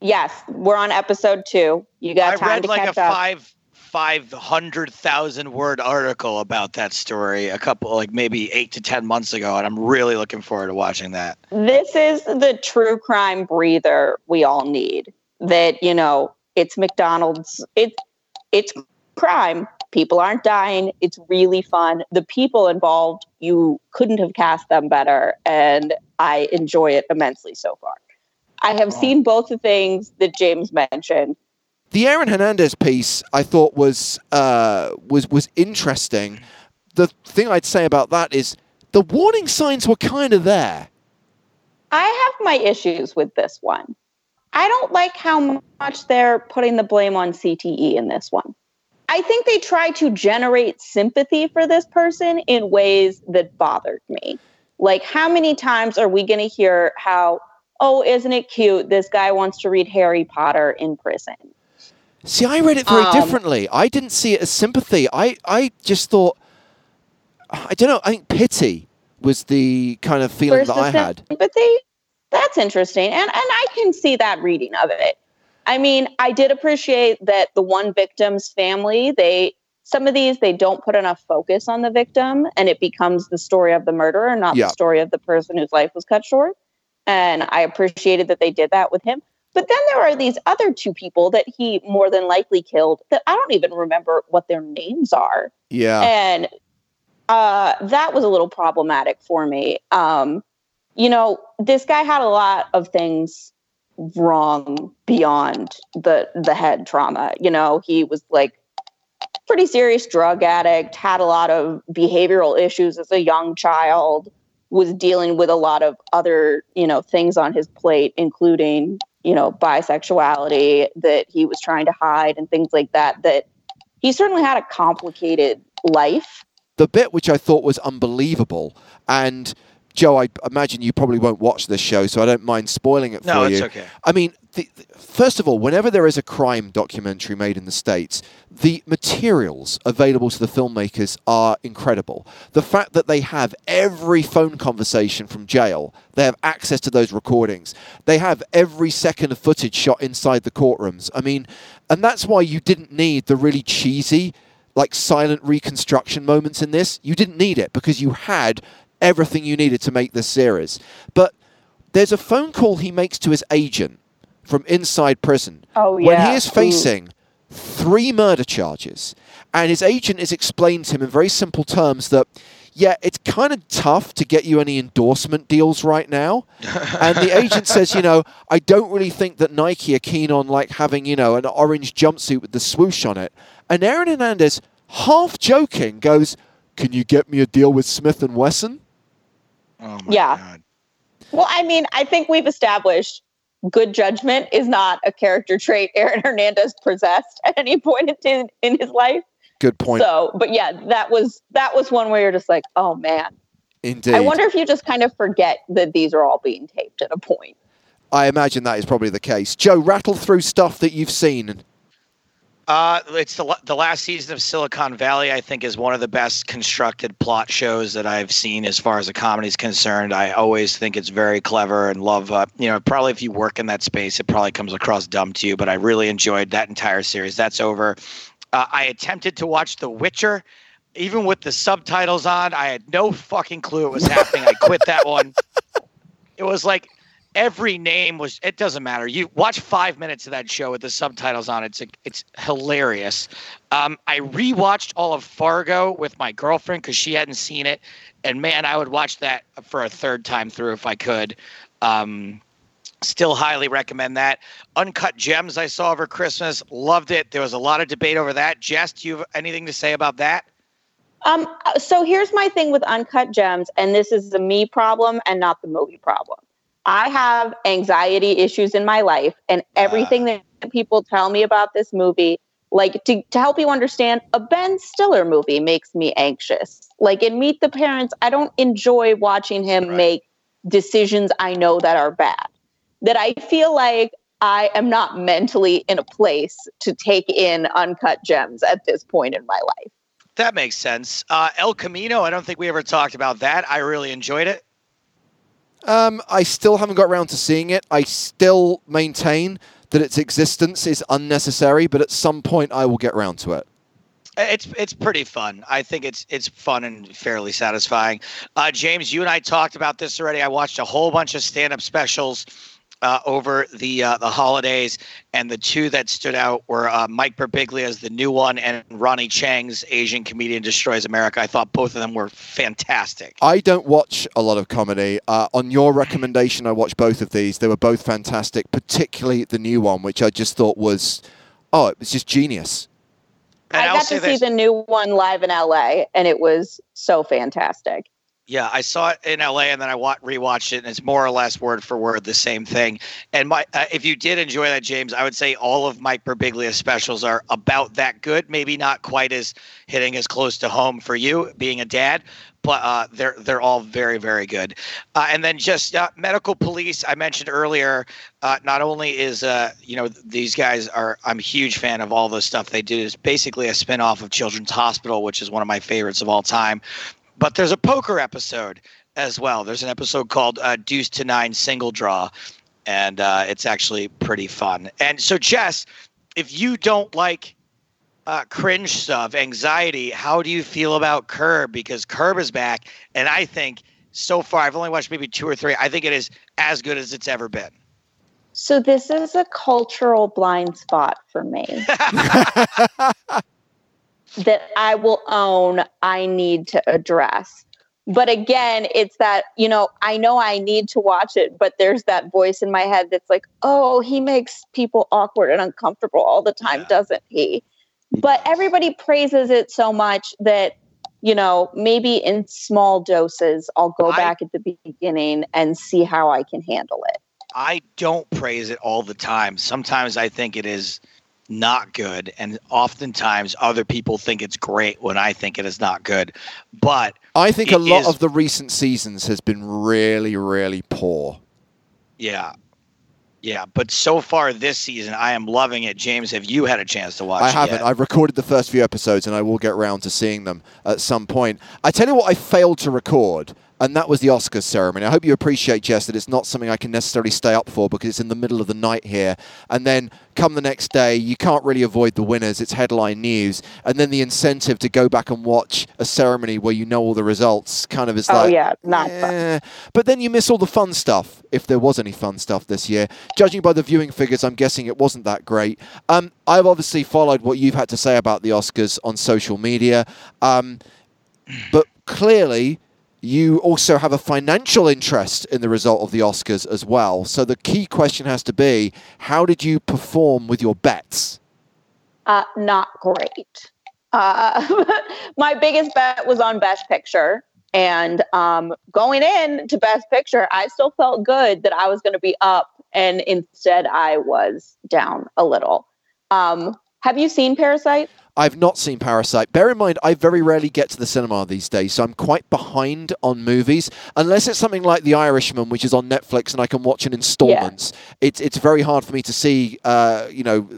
Yes, we're on episode two. You got time I read to like catch a up. five 500,000 word article about that story a couple, like maybe eight to 10 months ago. And I'm really looking forward to watching that. This is the true crime breather we all need. That, you know, it's McDonald's, it's, it's crime. People aren't dying. It's really fun. The people involved, you couldn't have cast them better. And I enjoy it immensely so far. I have seen both the things that James mentioned the Aaron Hernandez piece I thought was uh, was was interesting. The thing I'd say about that is the warning signs were kind of there. I have my issues with this one. I don't like how much they're putting the blame on CTE in this one. I think they try to generate sympathy for this person in ways that bothered me. Like, how many times are we going to hear how, oh, isn't it cute? This guy wants to read Harry Potter in prison. See, I read it very um, differently. I didn't see it as sympathy. I, I just thought, I don't know, I think pity was the kind of feeling that I had. Sympathy? That's interesting. And, and I can see that reading of it. I mean, I did appreciate that the one victim's family, they, some of these, they don't put enough focus on the victim and it becomes the story of the murderer, not yeah. the story of the person whose life was cut short. And I appreciated that they did that with him. But then there are these other two people that he more than likely killed that I don't even remember what their names are. Yeah. And uh, that was a little problematic for me. Um, you know, this guy had a lot of things wrong beyond the the head trauma. You know, he was like pretty serious drug addict, had a lot of behavioral issues as a young child, was dealing with a lot of other, you know, things on his plate, including you know, bisexuality that he was trying to hide and things like that, that he certainly had a complicated life. The bit which I thought was unbelievable, and Joe, I imagine you probably won't watch this show, so I don't mind spoiling it for no, you. No, it's okay. I mean, the, first of all, whenever there is a crime documentary made in the States, the materials available to the filmmakers are incredible. The fact that they have every phone conversation from jail, they have access to those recordings, they have every second of footage shot inside the courtrooms. I mean, and that's why you didn't need the really cheesy like silent reconstruction moments in this. You didn't need it because you had everything you needed to make this series. But there's a phone call he makes to his agent from inside prison oh, yeah. when he is facing Ooh. three murder charges. And his agent is explained to him in very simple terms that, yeah, it's kind of tough to get you any endorsement deals right now. and the agent says, you know, I don't really think that Nike are keen on like having, you know, an orange jumpsuit with the swoosh on it. And Aaron Hernandez, half joking, goes, "Can you get me a deal with Smith and Wesson?" Oh yeah. God. Well, I mean, I think we've established good judgment is not a character trait Aaron Hernandez possessed at any point in, in his life. Good point. So, but yeah, that was that was one where you're just like, oh man. Indeed. I wonder if you just kind of forget that these are all being taped at a point. I imagine that is probably the case. Joe, rattle through stuff that you've seen. Uh, it's the the last season of Silicon Valley. I think is one of the best constructed plot shows that I've seen as far as a comedy is concerned. I always think it's very clever and love. Uh, you know, probably if you work in that space, it probably comes across dumb to you, but I really enjoyed that entire series. That's over. Uh, I attempted to watch The Witcher, even with the subtitles on. I had no fucking clue what was happening. I quit that one. It was like every name was it doesn't matter. You watch five minutes of that show with the subtitles on it's it's hilarious. Um, i rewatched all of fargo with my girlfriend because she hadn't seen it and man i would watch that for a third time through if i could. Um, still highly recommend that. Uncut gems i saw over christmas loved it. There was a lot of debate over that. Jess do you have anything to say about that? Um, so here's my thing with uncut gems and this is the me problem and not the movie problem I have anxiety issues in my life, and everything uh, that people tell me about this movie, like to, to help you understand, a Ben Stiller movie makes me anxious. Like in Meet the Parents, I don't enjoy watching him right. make decisions I know that are bad. That I feel like I am not mentally in a place to take in uncut gems at this point in my life. That makes sense. Uh, El Camino, I don't think we ever talked about that. I really enjoyed it. Um, I still haven't got around to seeing it. I still maintain that its existence is unnecessary, but at some point I will get around to it. It's it's pretty fun. I think it's it's fun and fairly satisfying. Uh, James, you and I talked about this already. I watched a whole bunch of stand up specials uh, over the uh, the holidays, and the two that stood out were uh, Mike Birbiglia's the new one and Ronny Chieng's Asian Comedian Destroys America. I thought both of them were fantastic. I don't watch a lot of comedy. Uh, on your recommendation, I watched both of these. They were both fantastic, particularly the new one, which I just thought was oh, it was just genius. And I got to see the new one live in LA, and it was so fantastic. Yeah, I saw it in LA and then I wa- rewatched it, and it's more or less word for word the same thing. And my, uh, if you did enjoy that, James, I would say all of Mike Birbiglia's specials are about that good. Maybe not quite as hitting as close to home for you, being a dad, but uh, they're they're all very very good. Uh, and then just uh, medical police, I mentioned earlier. Uh, not only is uh, you know these guys are, I'm a huge fan of all the stuff they do. It's basically a spinoff of Children's Hospital, which is one of my favorites of all time. But there's a poker episode as well. There's an episode called uh, Deuce to Nine Single Draw, and uh, it's actually pretty fun. And so, Jess, if you don't like uh, cringe stuff, anxiety, how do you feel about Curb? Because Curb is back, and I think so far I've only watched maybe two or three. I think it is as good as it's ever been. So this is a cultural blind spot for me. that I will own, I need to address. But again, it's that, you know, I know I need to watch it, but there's that voice in my head that's like, oh, he makes people awkward and uncomfortable all the time, yeah. doesn't he? But everybody praises it so much that, you know, maybe in small doses, I'll go I, back at the beginning and see how I can handle it. I don't praise it all the time. Sometimes I think it is not good and oftentimes other people think it's great when i think it is not good. But i think a lot is, of the recent seasons has been really really poor. Yeah. Yeah but so far this season i am loving it. James have you had a chance to watch i haven't yet? i've recorded the first few episodes and i will get around to seeing them at some point. I tell you what i failed to record and that was the Oscars ceremony. I hope you appreciate, Jess, that it's not something I can necessarily stay up for because it's in the middle of the night here. And then come the next day, you can't really avoid the winners. It's headline news. And then the incentive to go back and watch a ceremony where you know all the results kind of is oh, like. Oh, yeah, not eh. fun. But then you miss all the fun stuff, if there was any fun stuff this year. Judging by the viewing figures, I'm guessing it wasn't that great. Um, I've obviously followed what you've had to say about the Oscars on social media. Um, but clearly you also have a financial interest in the result of the Oscars as well. So the key question has to be how did you perform with your bets? Uh, not great. Uh, my biggest bet was on Best Picture, And um, going in to Best Picture, I still felt good that I was going to be up, and instead I was down a little. Um, have you seen Parasite? I've not seen Parasite. Bear in mind, I very rarely get to the cinema these days, so I'm quite behind on movies. Unless it's something like The Irishman, which is on Netflix and I can watch in installments. Yeah. It's it's very hard for me to see, uh, you know,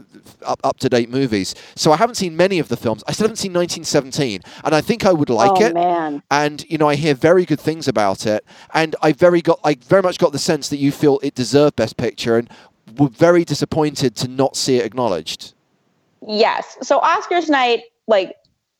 up up to date movies. So I haven't seen many of the films. I still haven't seen 1917, and I think I would like oh, it. Man. And you know, I hear very good things about it, and I very got I very much got the sense that you feel it deserved Best Picture, and were very disappointed to not see it acknowledged. Yes. So Oscars night, like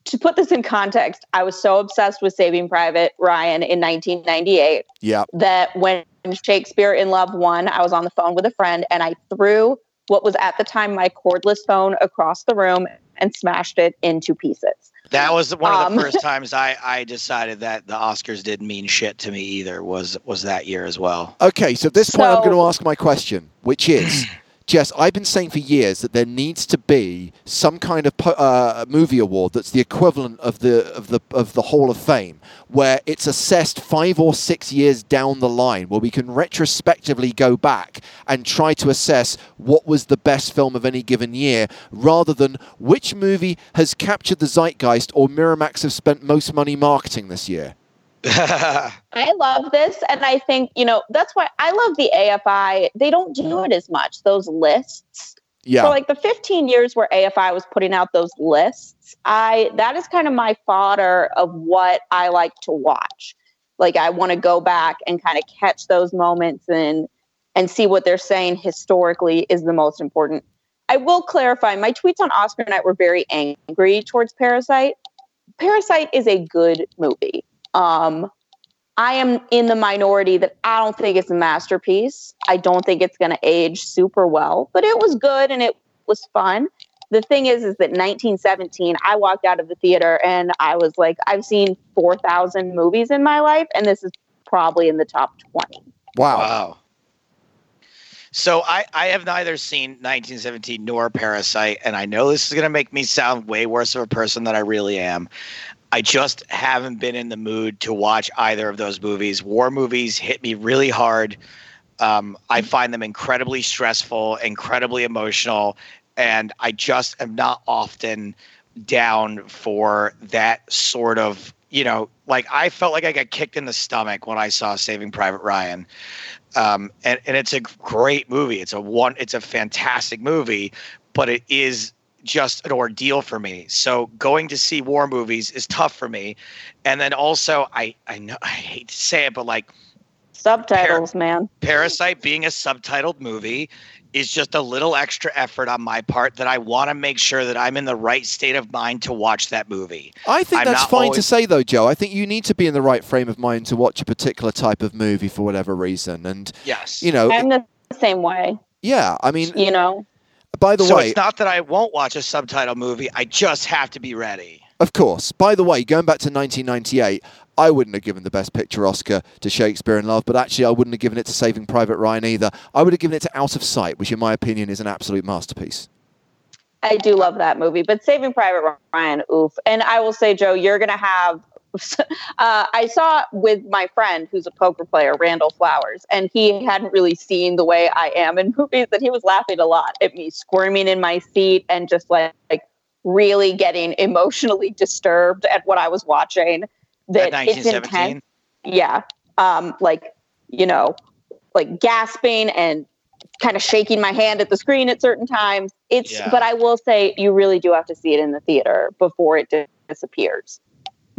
to put this in context, I was so obsessed with Saving Private Ryan in 1998 yeah. that when Shakespeare in Love won, I was on the phone with a friend and I threw what was at the time my cordless phone across the room and smashed it into pieces. That was one of the um, first times I, I decided that the Oscars didn't mean shit to me either. Was was that year as well? Okay, so at this point, so, I'm going to ask my question, which is. Jess, I've been saying for years that there needs to be some kind of uh, movie award that's the equivalent of the of the of the Hall of Fame, where it's assessed five or six years down the line, where we can retrospectively go back and try to assess what was the best film of any given year, rather than which movie has captured the zeitgeist or Miramax have spent most money marketing this year. I love this. And I think, you know, that's why I love the AFI. They don't do it as much, those lists. Yeah. For like the 15 years where AFI was putting out those lists, I that is kind of my fodder of what I like to watch. Like I want to go back and kind of catch those moments and and see what they're saying historically is the most important. I will clarify my tweets on Oscar night were very angry towards Parasite. Parasite is a good movie. Um, I am in the minority that I don't think it's a masterpiece. I don't think it's going to age super well, but it was good and it was fun. The thing is, is that 1917, I walked out of the theater and I was like, I've seen 4,000 movies in my life, and this is probably in the top 20. Wow. Wow. So I, I have neither seen 1917 nor Parasite, and I know this is going to make me sound way worse of a person than I really am. I just haven't been in the mood to watch either of those movies. War movies hit me really hard. Um, I find them incredibly stressful, incredibly emotional, and I just am not often down for that sort of, you know, like I felt like I got kicked in the stomach when I saw Saving Private Ryan. Um, and, and it's a great movie. It's a one, it's a fantastic movie, but it is just an ordeal for me. So going to see war movies is tough for me. And then also I I know I hate to say it, but like subtitles, Par- man. Parasite being a subtitled movie is just a little extra effort on my part that I want to make sure that I'm in the right state of mind to watch that movie. I think I'm that's fine always... to say though, Joe. I think you need to be in the right frame of mind to watch a particular type of movie for whatever reason. And yes, you know, I'm the same way. Yeah, I mean, you know, by the so way, it's not that I won't watch a subtitle movie. I just have to be ready. Of course. By the way, going back to 1998, I wouldn't have given the Best Picture Oscar to Shakespeare in Love, but actually, I wouldn't have given it to Saving Private Ryan either. I would have given it to Out of Sight, which, in my opinion, is an absolute masterpiece. I do love that movie, but Saving Private Ryan, oof. And I will say, Joe, you're going to have uh, I saw with my friend who's a poker player, Randall Flowers, and he hadn't really seen the way I am in movies, that he was laughing a lot at me squirming in my seat and just like, like really getting emotionally disturbed at what I was watching. That it's intense. Yeah. Um, like, you know, like gasping and kind of shaking my hand at the screen at certain times. It's, yeah. but I will say you really do have to see it in the theater before it disappears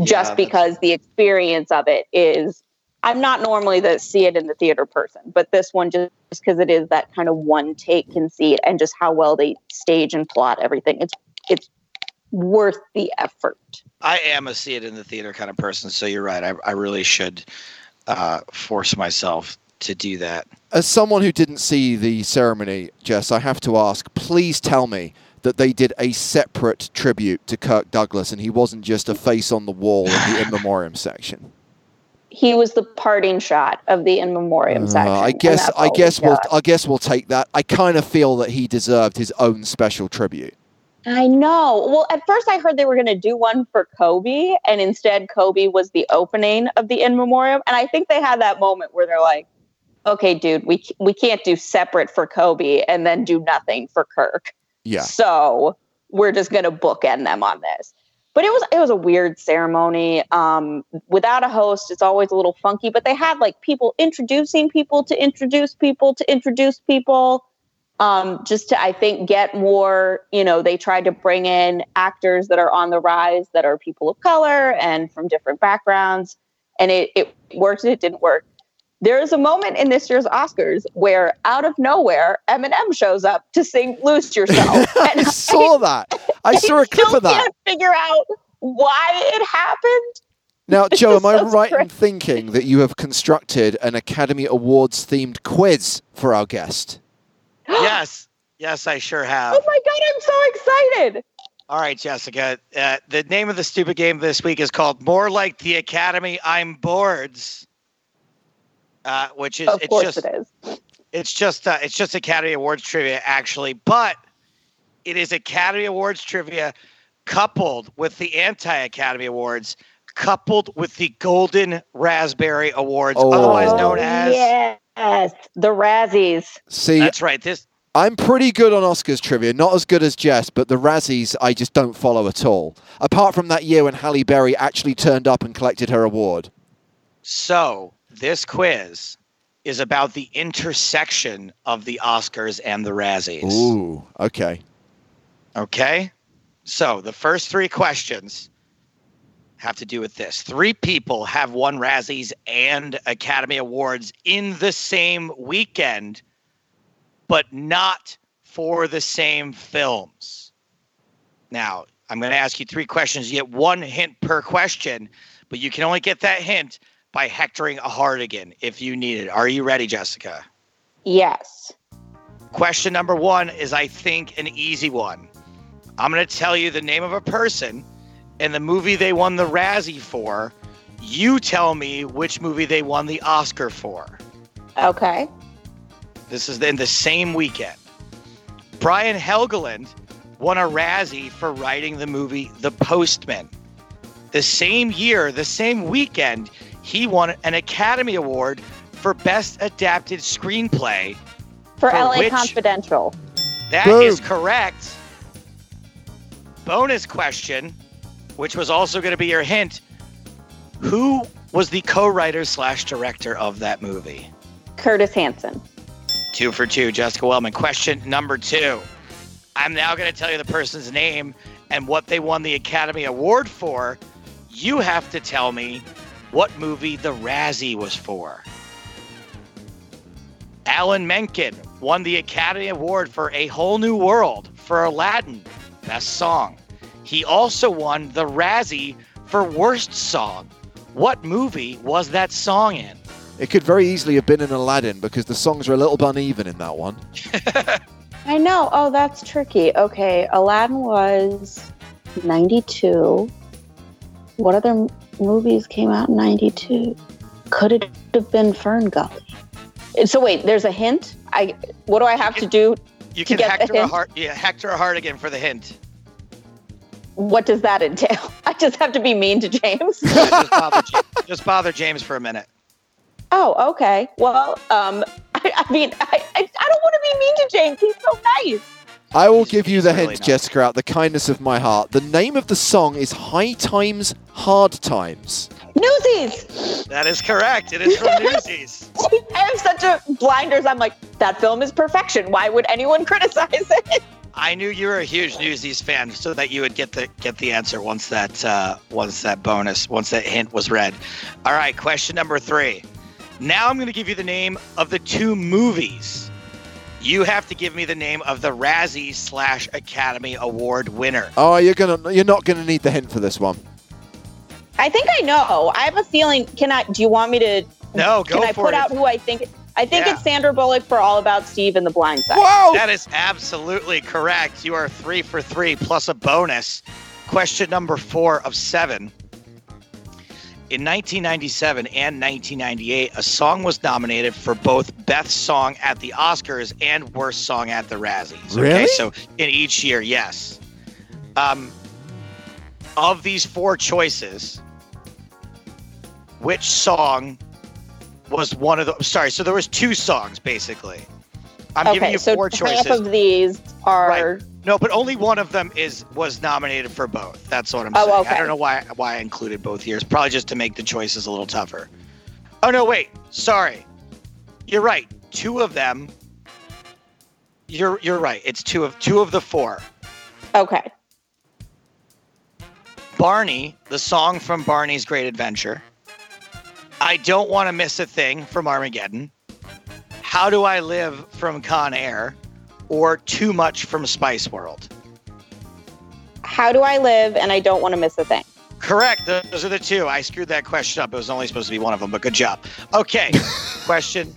just because the experience of it is I'm not normally the see it in the theater person, but this one just because it is that kind of one take conceit and just how well they stage and plot everything. It's it's worth the effort. I am a see it in the theater kind of person, so you're right. I, I really should uh, force myself to do that. As someone who didn't see the ceremony, Jess, I have to ask, please tell me that they did a separate tribute to Kirk Douglas and he wasn't just a face on the wall in the in memoriam section. He was the parting shot of the in memoriam uh, section. I guess I guess we we'll I guess we'll take that. I kind of feel that he deserved his own special tribute. I know. Well, at first I heard they were going to do one for Kobe, and instead Kobe was the opening of the in memoriam. And I think they had that moment where they're like, "Okay, dude, we we can't do separate for Kobe and then do nothing for Kirk. Yeah. So we're just going to bookend them on this." But it was it was a weird ceremony. Um, without a host, it's always a little funky. But they had like people introducing people to introduce people to introduce people um, just to I think get more. You know, they tried to bring in actors that are on the rise that are people of color and from different backgrounds, and it it worked. and It didn't work. There is a moment in this year's Oscars where, out of nowhere, Eminem shows up to sing "Lose Yourself." I saw that. I saw a clip still of that. Can't figure out why it happened. Now, This Joe, is am I so right in thinking that you have constructed an Academy Awards themed quiz for our guest? yes, yes, I sure have. Oh my god, I'm so excited! All right, Jessica. Uh, the name of the stupid game this week is called "More Like the Academy." I'm boards. Uh, which is Of it's course just it is. it's just uh, it's just Academy Awards trivia actually, but it is Academy Awards trivia coupled with the anti Academy Awards, coupled with the Golden Raspberry Awards, Oh. otherwise known as. yes, the Razzies. See, That's right. This I'm pretty good on Oscars trivia, not as good as Jess, but the Razzies I just don't follow at all. Apart from that year when Halle Berry actually turned up and collected her award. so this quiz is about the intersection of the Oscars and the Razzies. Ooh, okay. Okay. So the first three questions have to do with this. Three people have won Razzies and Academy Awards in the same weekend, but not for the same films. Now, I'm going to ask you three questions. You get one hint per question, but you can only get that hint by hectoring a hardigan if you need it. Are you ready, Jessica? Yes. Question number one is, I think, an easy one. I'm going to tell you the name of a person and the movie they won the Razzie for. You tell me which movie they won the Oscar for. Okay. This is in the same weekend. Brian Helgeland won a Razzie for writing the movie The Postman. The same year, the same weekend, he won an Academy Award for Best Adapted Screenplay For, For LA which- Confidential. That Boom. is correct. Bonus question, which was also going to be your hint. Who was the co-writer slash director of that movie? Curtis Hanson. Two for two, Jessica Wellman. Question number two. I'm now going to tell you the person's name and what they won the Academy Award for. You have to tell me what movie the Razzie was for. Alan Menken won the Academy Award for A Whole New World for Aladdin, Best Song. He also won the Razzie for Worst Song. What movie was that song in? It could very easily have been in Aladdin because the songs are a little uneven in that one. I know. Oh, that's tricky. Okay. Aladdin was 92. What other m- movies came out in 92? Could it have been FernGully? So wait, there's a hint. I what do I have to do? You To can Hector a heart. Yeah, Hector a heart again for the hint. What does that entail? I just have to be mean to James. Yeah, just, bother James, just bother James for a minute. oh, okay. Well, um, I, I mean, I, I, I don't want to be mean to James. He's so nice. I will give you the hint. Jessica, out the kindness of my heart. The name of the song is High Times, Hard Times. Newsies. That is correct. It is from Newsies. I have such a blinders. I'm like, that film is perfection. Why would anyone criticize it? I knew you were a huge Newsies fan, so that you would get the get the answer once that uh, once that bonus once that hint was read. All right, question number three. Now I'm going to give you the name of the two movies. You have to give me the name of the Razzie slash Academy Award winner. Oh, you're gonna you're not gonna need the hint for this one. I think I know. I have a feeling. Can I? Do you want me to? No, go can I for put it. out who I think? I think Yeah. it's Sandra Bullock for All About Steve and The Blind Side. Whoa! That is absolutely correct. You are three for three plus a bonus. Question number four of seven. In 1997 and 1998, a song was nominated for both Best Song at the Oscars and Worst Song at the Razzies. Okay, Really? so in each year, yes. Um, of these four choices, which song was one of the? Sorry, so there was two songs basically. I'm giving okay, you so four half choices. of these are Right. No, but only one of them is was nominated for both. That's what I'm Oh, saying. I don't know why why I included both years. Probably just to make the choices a little tougher. Oh no, wait. Sorry. You're right. Two of them. You're you're right. It's two of two of the four. okay. Barney, the song from Barney's Great Adventure. I don't want to miss a thing from Armageddon. How do I live from Con Air? Or Too Much from Spice World. How do I live and I don't want to miss a thing? Correct. Those are the two. I screwed that question up. It was only supposed to be one of them, but good job. Okay. question.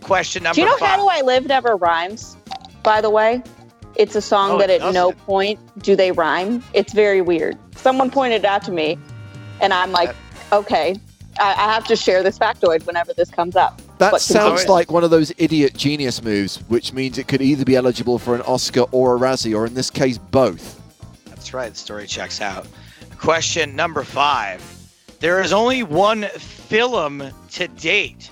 Question number Do you know five. How Do I Live never rhymes, by the way? It's a song Oh, that at no point do they rhyme. It's very weird. Someone pointed it out to me, and I'm like, okay, I, I have to share this factoid whenever this comes up. That But sounds continue. like one of those idiot genius moves, which means it could either be eligible for an Oscar or a Razzie, or in this case, both. That's right. The story checks out. Question number five. There is only one film to date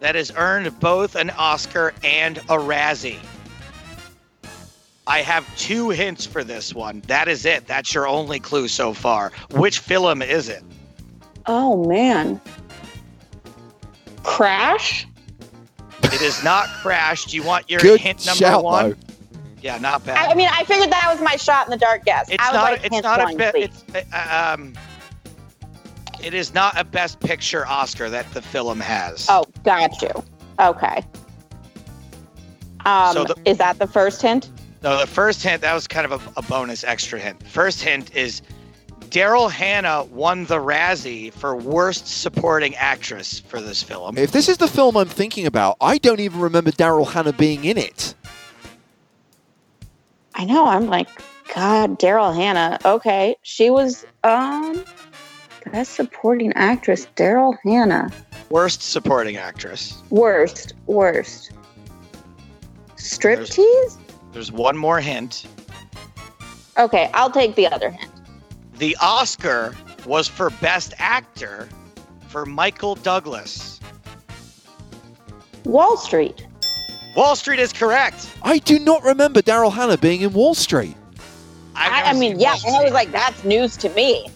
that has earned both an Oscar and a Razzie. I have two hints for this one. That is it. That's your only clue so far. Which film is it? Oh man, Crash. It is not Crash. Do you want your Good hint number shout, one? though. Yeah, not bad. I, I mean, I figured that was my shot in the dark guess. It's I was not. like, it's hint not a. one, Be, please. it's uh, um. It is not a Best Picture Oscar that the film has. Oh, got you. Okay. Um, So the- is that the first hint? No, the first hint that was kind of a, a bonus extra hint. First hint is Daryl Hannah won the Razzie for Worst Supporting Actress for this film. If this is the film I'm thinking about, I don't even remember Daryl Hannah being in it. I know. I'm like, God, Daryl Hannah. Okay, she was um best supporting actress. Daryl Hannah. Worst Supporting Actress. Worst, worst. There's- Striptease. There's one more hint. Okay, I'll take the other hint. The Oscar was for Best Actor for Michael Douglas. Wall Street. Wall Street is correct. I do not remember Daryl Hannah being in Wall Street. I've I, mean, yeah, Wall and I was like, that's news to me.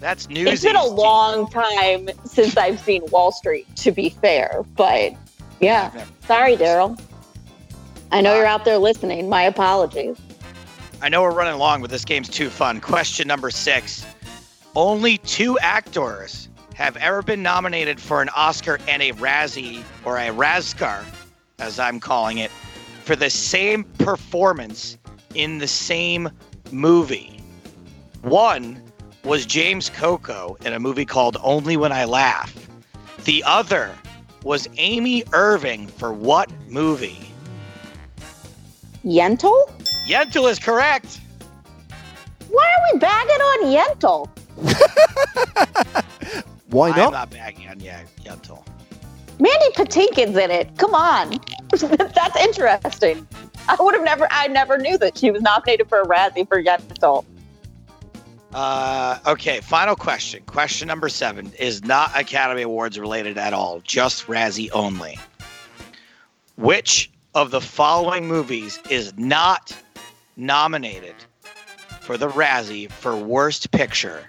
that's news. It's been a long time since I've seen Wall Street, to be fair. But yeah, sorry, Daryl. I know you're out there listening. My apologies. I know we're running long, but this game's too fun. Question number six. Only two actors have ever been nominated for an Oscar and a Razzie, or a Razcar, as I'm calling it, for the same performance in the same movie. One was James Coco in a movie called Only When I Laugh. The other was Amy Irving for what movie? Yentl? Yentl is correct. Why are we bagging on Yentl? Why not? I'm not? not bagging on Ye- Yentl. Mandy Patinkin's in it. Come on. That's interesting. I would have never, I never knew that she was nominated for a Razzie for Yentl. Uh, okay, final question. Question number seven is not Academy Awards related at all, just Razzie only. Which of the following movies is not nominated for the Razzie for Worst Picture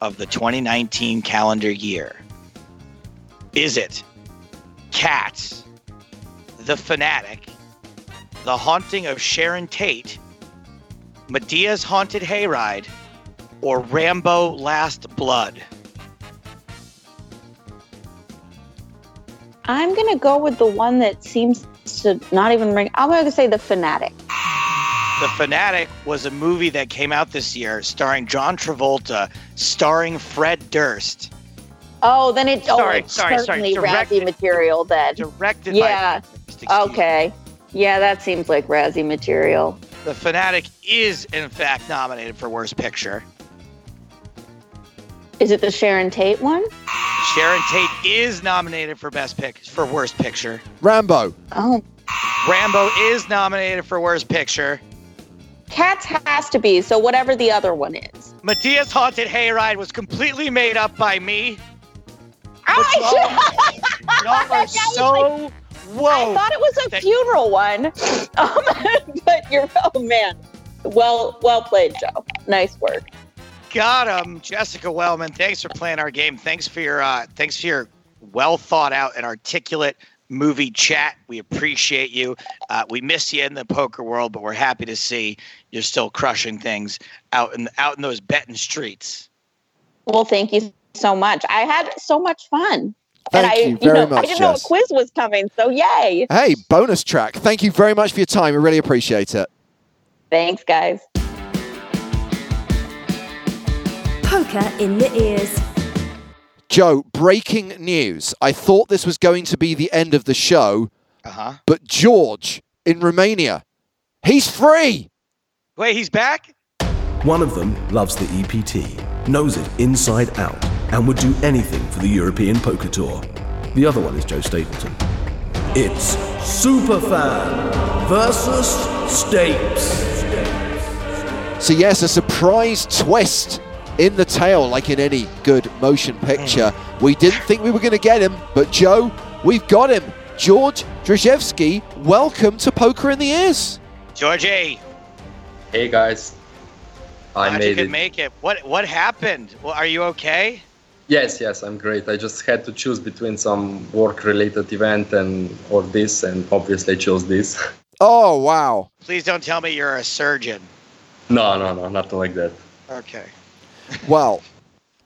of the 2019 calendar year? Is it Cats, The Fanatic, The Haunting of Sharon Tate, Madea's Haunted Hayride, or Rambo Last Blood? I'm going to go with the one that seems to not even ring. I'm going to say The Fanatic. The Fanatic was a movie that came out this year starring John Travolta, starring Fred Durst, Oh, then it's, oh, it's sorry, sorry. certainly Directed- Razzie material then. directed Yeah. by Fred Durst, excuse me. Okay. Yeah, that seems like Razzie material. The Fanatic is, in fact, nominated for Worst Picture. Is it the Sharon Tate one? Sharon Tate is nominated for Best Pick for Worst Picture. Rambo. Oh, Rambo is nominated for Worst Picture. Cats has to be. So whatever the other one is. Madea's Haunted Hayride was completely made up by me. I, Y'all are so whoa. I thought it was a Thank- funeral one. Um, but you're oh man. Well well played, Joe. Nice work. Got him, Jessica Wellman. Thanks for playing our game. Thanks for your uh, thanks for your well thought out and articulate movie chat. We appreciate you. Uh, we miss you in the poker world, but we're happy to see you're still crushing things out in out in those betting streets. Well, thank you so much. I had so much fun. and Thank I, you know, much, I didn't know a quiz was coming, so yay. Hey, bonus track. Thank you very much for your time. We really appreciate it. Thanks, guys. Poker in the ears. Joe, breaking news. I thought this was going to be the end of the show, Uh huh. but George in Romania, he's free. Wait, he's back. One of them loves the EPT, knows it inside out, and would do anything for the European Poker Tour. The other one is Joe Stapleton. It's Superfan versus Stapes. So, yes, a surprise twist in the tail, like in any good motion picture. We didn't think we were going to get him, but Joe, we've got him. George Drzewski, welcome to Poker in the Ears. Georgie, Hey guys, I glad you made could it. make it. What what happened? Well, are you okay? yes, yes, I'm great. I just had to choose between some work-related event and or this, and obviously I chose this. Oh, wow. Please don't tell me you're a surgeon. no, no, no, nothing like that. Okay. Well,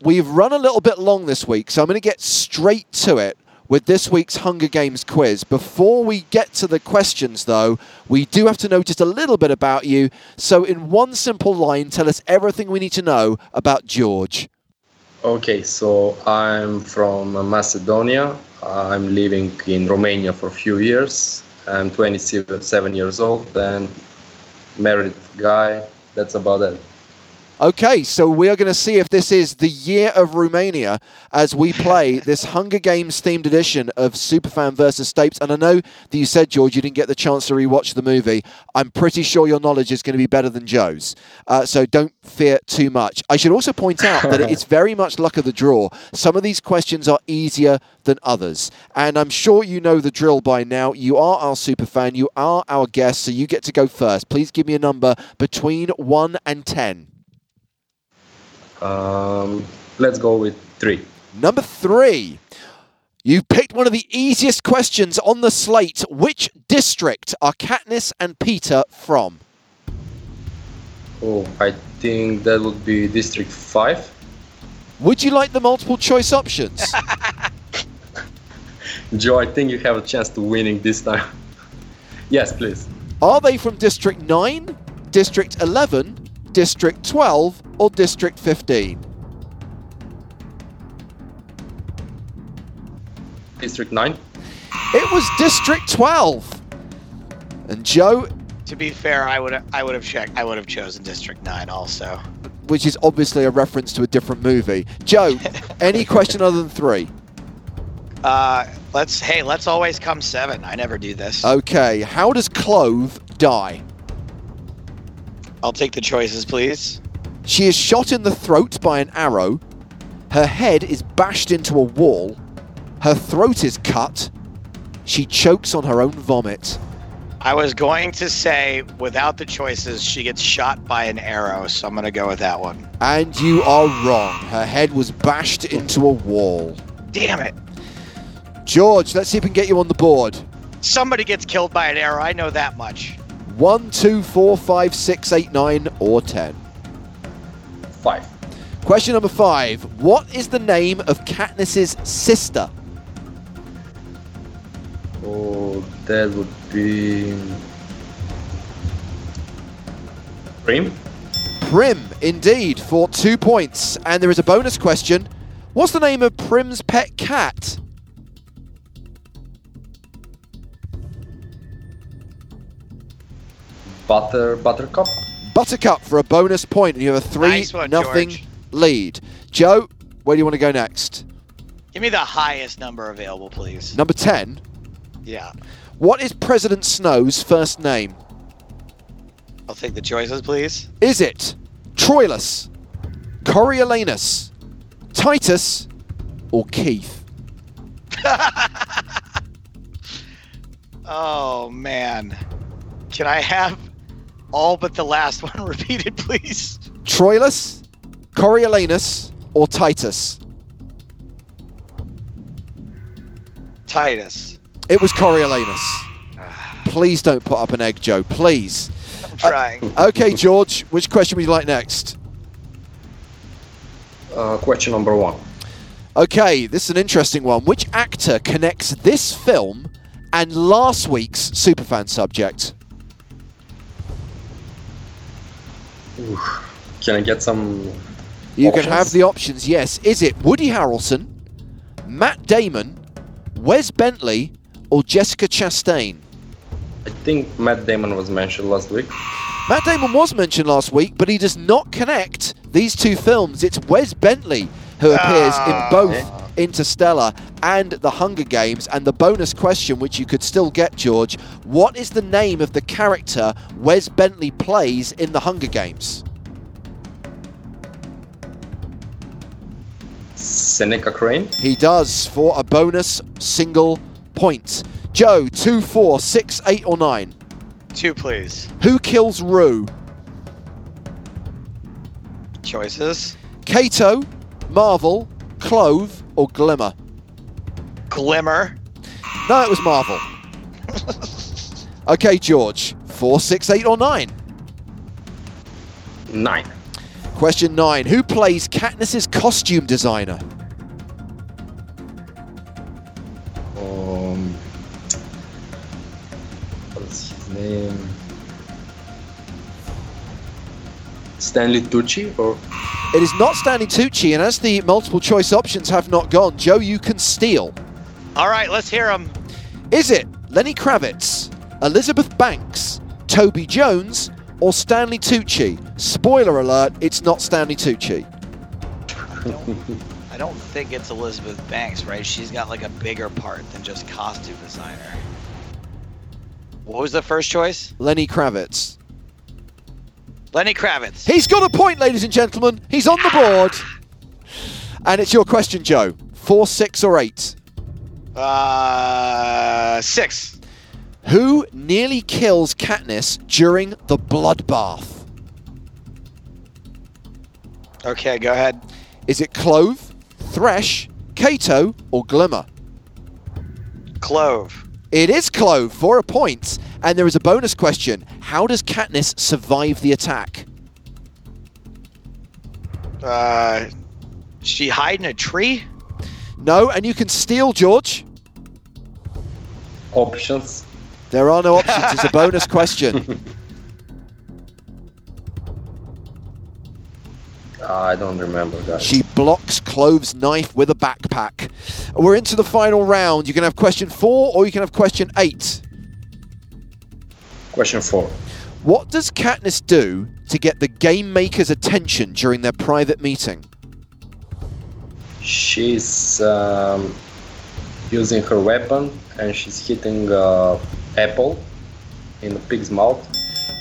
we've run a little bit long this week, so I'm going to get straight to it with this week's Hunger Games quiz. Before we get to the questions, though, we do have to know just a little bit about you. So, in one simple line, tell us everything we need to know about George. Okay, so I'm from Macedonia. I'm living in Romania for a few years. I'm 27 years old and married guy. That's about it. Okay, so we are going to see if this is the year of Romania as we play this Hunger Games themed edition of Superfan versus Stapes. And I know that you said, George, you didn't get the chance to rewatch the movie. I'm pretty sure your knowledge is going to be better than Joe's. Uh, so don't fear too much. I should also point out that it's very much luck of the draw. Some of these questions are easier than others. And I'm sure you know the drill by now. You are our superfan, you are our guest, so you get to go first. Please give me a number between 1 and 10. Um, let's go with three. Number three. You picked one of the easiest questions on the slate. Which district are Katniss and Peeta from? Oh, I think that would be District 5. Would you like the multiple choice options? Joe, I think you have a chance to winning this time. yes, please. are they from District 9, District 11, District 12, or District 15? District 9. It was District 12. And Joe, To be fair, I would I would have checked. I would have chosen District Nine also. which is obviously a reference to a different movie. Joe, any question other than three? Uh, let's hey, let's always come seven. I never do this. Okay, how does Clove die? I'll take the choices, please. She is shot in the throat by an arrow. Her head is bashed into a wall. Her throat is cut. She chokes on her own vomit. I was going to say without the choices, she gets shot by an arrow, so I'm gonna go with that one. And you are wrong. Her head was bashed into a wall. Damn it! George, let's see if we can get you on the board. Somebody gets killed by an arrow. I know that much. One, two, four, five, six, eight, nine, or ten. 5. Question number five. What is the name of Katniss's sister? Oh, that would be. Prim? Prim, indeed, for two points. And there is a bonus question. What's the name of Prim's pet cat? Butter, Buttercup? Buttercup for a bonus point, and you have a three Nice one, nothing George. lead. Joe, where do you want to go next? Give me the highest number available, please. Number ten. Yeah. What is President Snow's first name? I'll take the choices, please. Is it Troilus, Coriolanus, Titus, or Keith? Oh man. Can I have all but the last one repeated, please? Troilus, Coriolanus, or Titus? Titus. It was Coriolanus. Please don't put up an egg, Joe. Please. I'm trying. Okay, George, which question would you like next? Uh, question number one. Okay, this is an interesting one. Which actor connects this film and last week's Superfan subject? Can I get some? You can have the options, yes. Is it Woody Harrelson, Matt Damon, Wes Bentley, or Jessica Chastain? I think Matt Damon was mentioned last week. Matt Damon was mentioned last week, but he does not connect these two films. It's Wes Bentley who appears in ah. both Interstellar and The Hunger Games. And the bonus question, which you could still get, George, what is the name of the character Wes Bentley plays in The Hunger Games? Seneca Crane. He does for a bonus single point. Joe, two, four, six, eight, or nine. Two, please. Who kills Rue? Choices. Cato, Marvel, Clove, or Glimmer? Glimmer. No, it was Marvel. okay, George. Four, six, eight, or nine. Nine. Question nine. Who plays Katniss's costume designer? Um, what's his name? Stanley Tucci or It is not Stanley Tucci, and as the multiple choice options have not gone, Joe, you can steal. All right, let's hear them. Is it Lenny Kravitz, Elizabeth Banks, Toby Jones, or Stanley Tucci? Spoiler alert, it's not Stanley Tucci. I don't, I don't think it's Elizabeth Banks, right? She's got like a bigger part than just costume designer. What was the first choice? Lenny Kravitz. Lenny Kravitz. He's got a point, ladies and gentlemen. He's on the board. And it's your question, Joe. Four, six, or eight? Uh, six. Who nearly kills Katniss during the bloodbath? Okay, go ahead. Is it Clove, Thresh, Cato, or Glimmer? Clove. It is Clove for a. And there is a bonus question. How does Katniss survive the attack? Uh, she hide in a tree? No, and you can steal, George. options? There are no options. It's a bonus question. I don't remember, guys. She blocks Clove's knife with a backpack. We're into the final round. You can have question four or you can have question eight. Question four. What does Katniss do to get the game maker's attention during their private meeting? She's um, using her weapon and she's hitting uh, apple in the pig's mouth.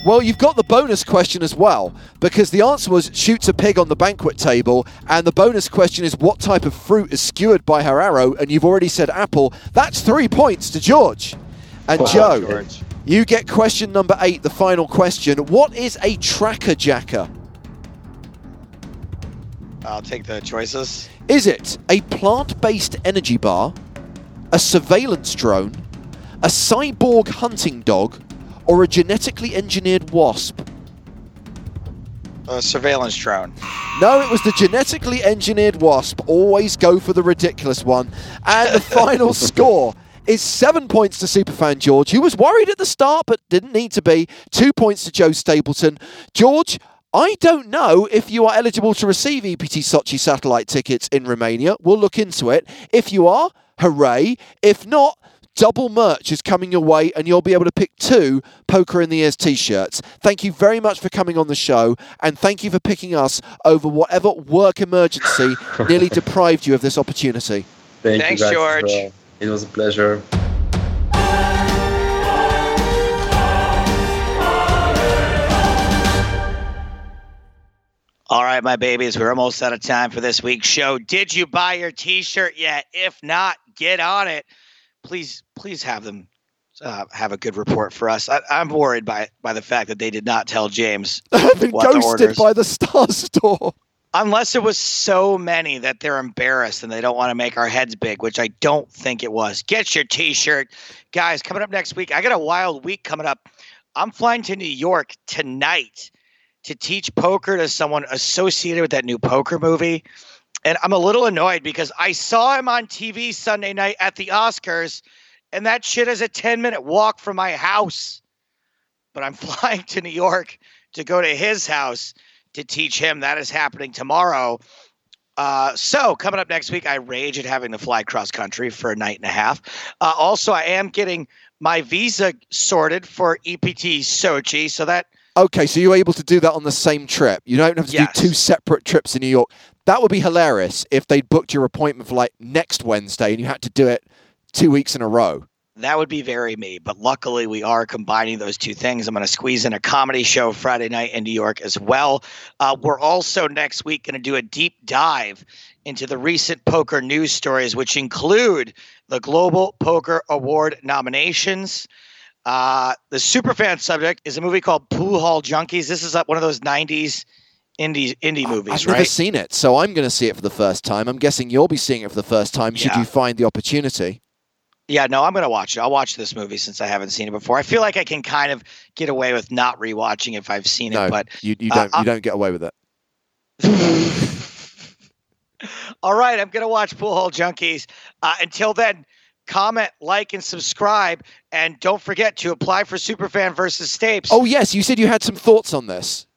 Well, you've got the bonus question as well, because the answer was shoots a pig on the banquet table, and the bonus question is what type of fruit is skewered by her arrow, and you've already said apple. That's three points to George. And Oh, Joe, George. you get question number eight, the final question. What is a tracker jacker? I'll take the choices. Is it a plant based energy bar, a surveillance drone, a cyborg hunting dog, or a genetically engineered wasp? A surveillance drone. No, it was the genetically engineered wasp. Always go for the ridiculous one. And the final score is seven points to Superfan George, who was worried at the start but didn't need to be. Two points to Joe Stapleton. George, I don't know if you are eligible to receive EPT Sochi satellite tickets in Romania. We'll look into it. If you are, hooray. If not, double merch is coming your way and you'll be able to pick two Poker in the Ears t shirts. Thank you very much for coming on the show and thank you for picking us over whatever work emergency nearly deprived you of this opportunity. Thank Thanks, you guys. George. Uh, it was a pleasure. All right, my babies, we're almost out of time for this week's show. Did you buy your T-shirt yet? If not, get on it. Please, please have them uh, have a good report for us. I, am worried by by the fact that they did not tell James. I've been ghosted by the Star Store. Unless it was so many that they're embarrassed and they don't want to make our heads big, which I don't think it was. Get your T-shirt, guys. Coming up next week, I got a wild week coming up. I'm flying to New York tonight to teach poker to someone associated with that new poker movie. And I'm a little annoyed because I saw him on TV Sunday night at the Oscars, and that shit is a 10 minute walk from my house. But I'm flying to New York to go to his house to teach him. That is happening tomorrow. Uh, so coming up next week, I rage at having to fly cross country for a night and a half. Uh, also, I am getting my visa sorted for EPT Sochi, so that. Okay, so you're able to do that on the same trip. You don't have to yes. do two separate trips in New York. That would be hilarious if they'd booked your appointment for like next Wednesday and you had to do it two weeks in a row that would be very me. But luckily, we are combining those two things. I'm going to squeeze in a comedy show Friday night in New York as well. Uh, we're also next week going to do a deep dive into the recent poker news stories, which include the Global Poker Award nominations. Uh, the superfan subject is a movie called Pool Hall Junkies. This is one of those 90s indie indie movies. I've right? never seen it, so I'm going to see it for the first time. I'm guessing you'll be seeing it for the first time. Should yeah. you find the opportunity? Yeah, no, I'm going to watch it. I'll watch this movie since I haven't seen it before. I feel like I can kind of get away with not rewatching if I've seen no, it, but you, you don't uh, you don't get away with it. All right, I'm going to watch Pool Hall Junkies. Uh, until then, comment, like, and subscribe, and don't forget to apply for Superfan versus Stapes. Oh yes, you said you had some thoughts on this.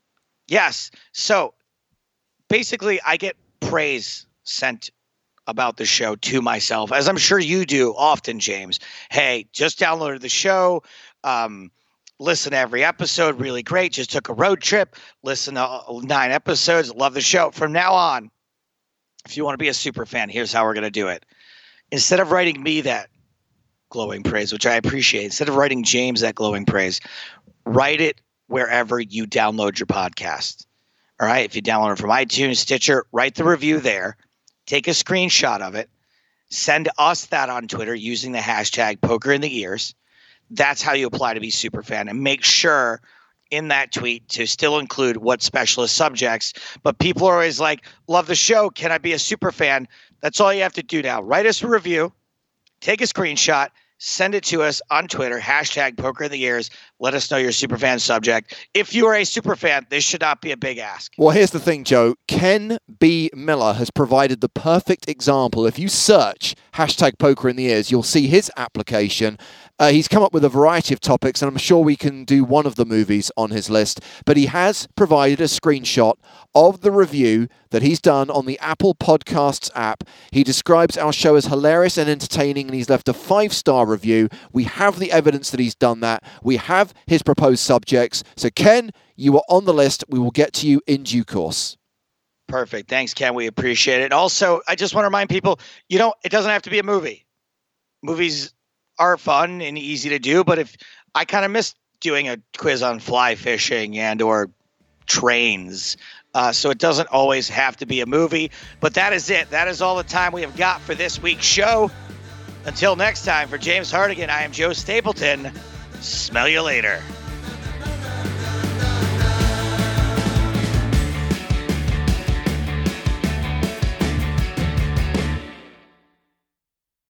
Yes. So basically, I get praise sent about the show to myself, as I'm sure you do often, James. Hey, just downloaded the show. Um, listen to every episode. Really great. Just took a road trip. Listen to nine episodes. Love the show. From now on, if you want to be a super fan, here's how we're going to do it. Instead of writing me that glowing praise, which I appreciate, instead of writing James that glowing praise, write it wherever you download your podcast. All right. If you download it from iTunes, Stitcher, write the review there take a screenshot of it, send us that on Twitter using the hashtag poker in the ears. That's how you apply to be super fan and make sure in that tweet to still include what specialist subjects. But people are always like, love the show. Can I be a super fan? That's all you have to do now. Write us a review, take a screenshot, send it to us on Twitter, hashtag poker in the ears. Let us know your super fan subject. If you are a super fan, this should not be a big ask. Well, here's the thing, Joe. Ken B. Miller has provided the perfect example. If you search hashtag poker in the ears, you'll see his application uh, he's come up with a variety of topics, and I'm sure we can do one of the movies on his list. But he has provided a screenshot of the review that he's done on the Apple Podcasts app. He describes our show as hilarious and entertaining, and he's left a five star review. We have the evidence that he's done that. We have his proposed subjects. So, Ken, you are on the list. We will get to you in due course. Perfect. Thanks, Ken. We appreciate it. Also, I just want to remind people, you know, it doesn't have to be a movie. Movies are fun and easy to do, but if I kind of miss doing a quiz on fly fishing and or trains. Uh, so it doesn't always have to be a movie, but that is it. That is all the time we have got for this week's show. Until next time, for James Hardigan, I am Joe Stapleton. Smell you later.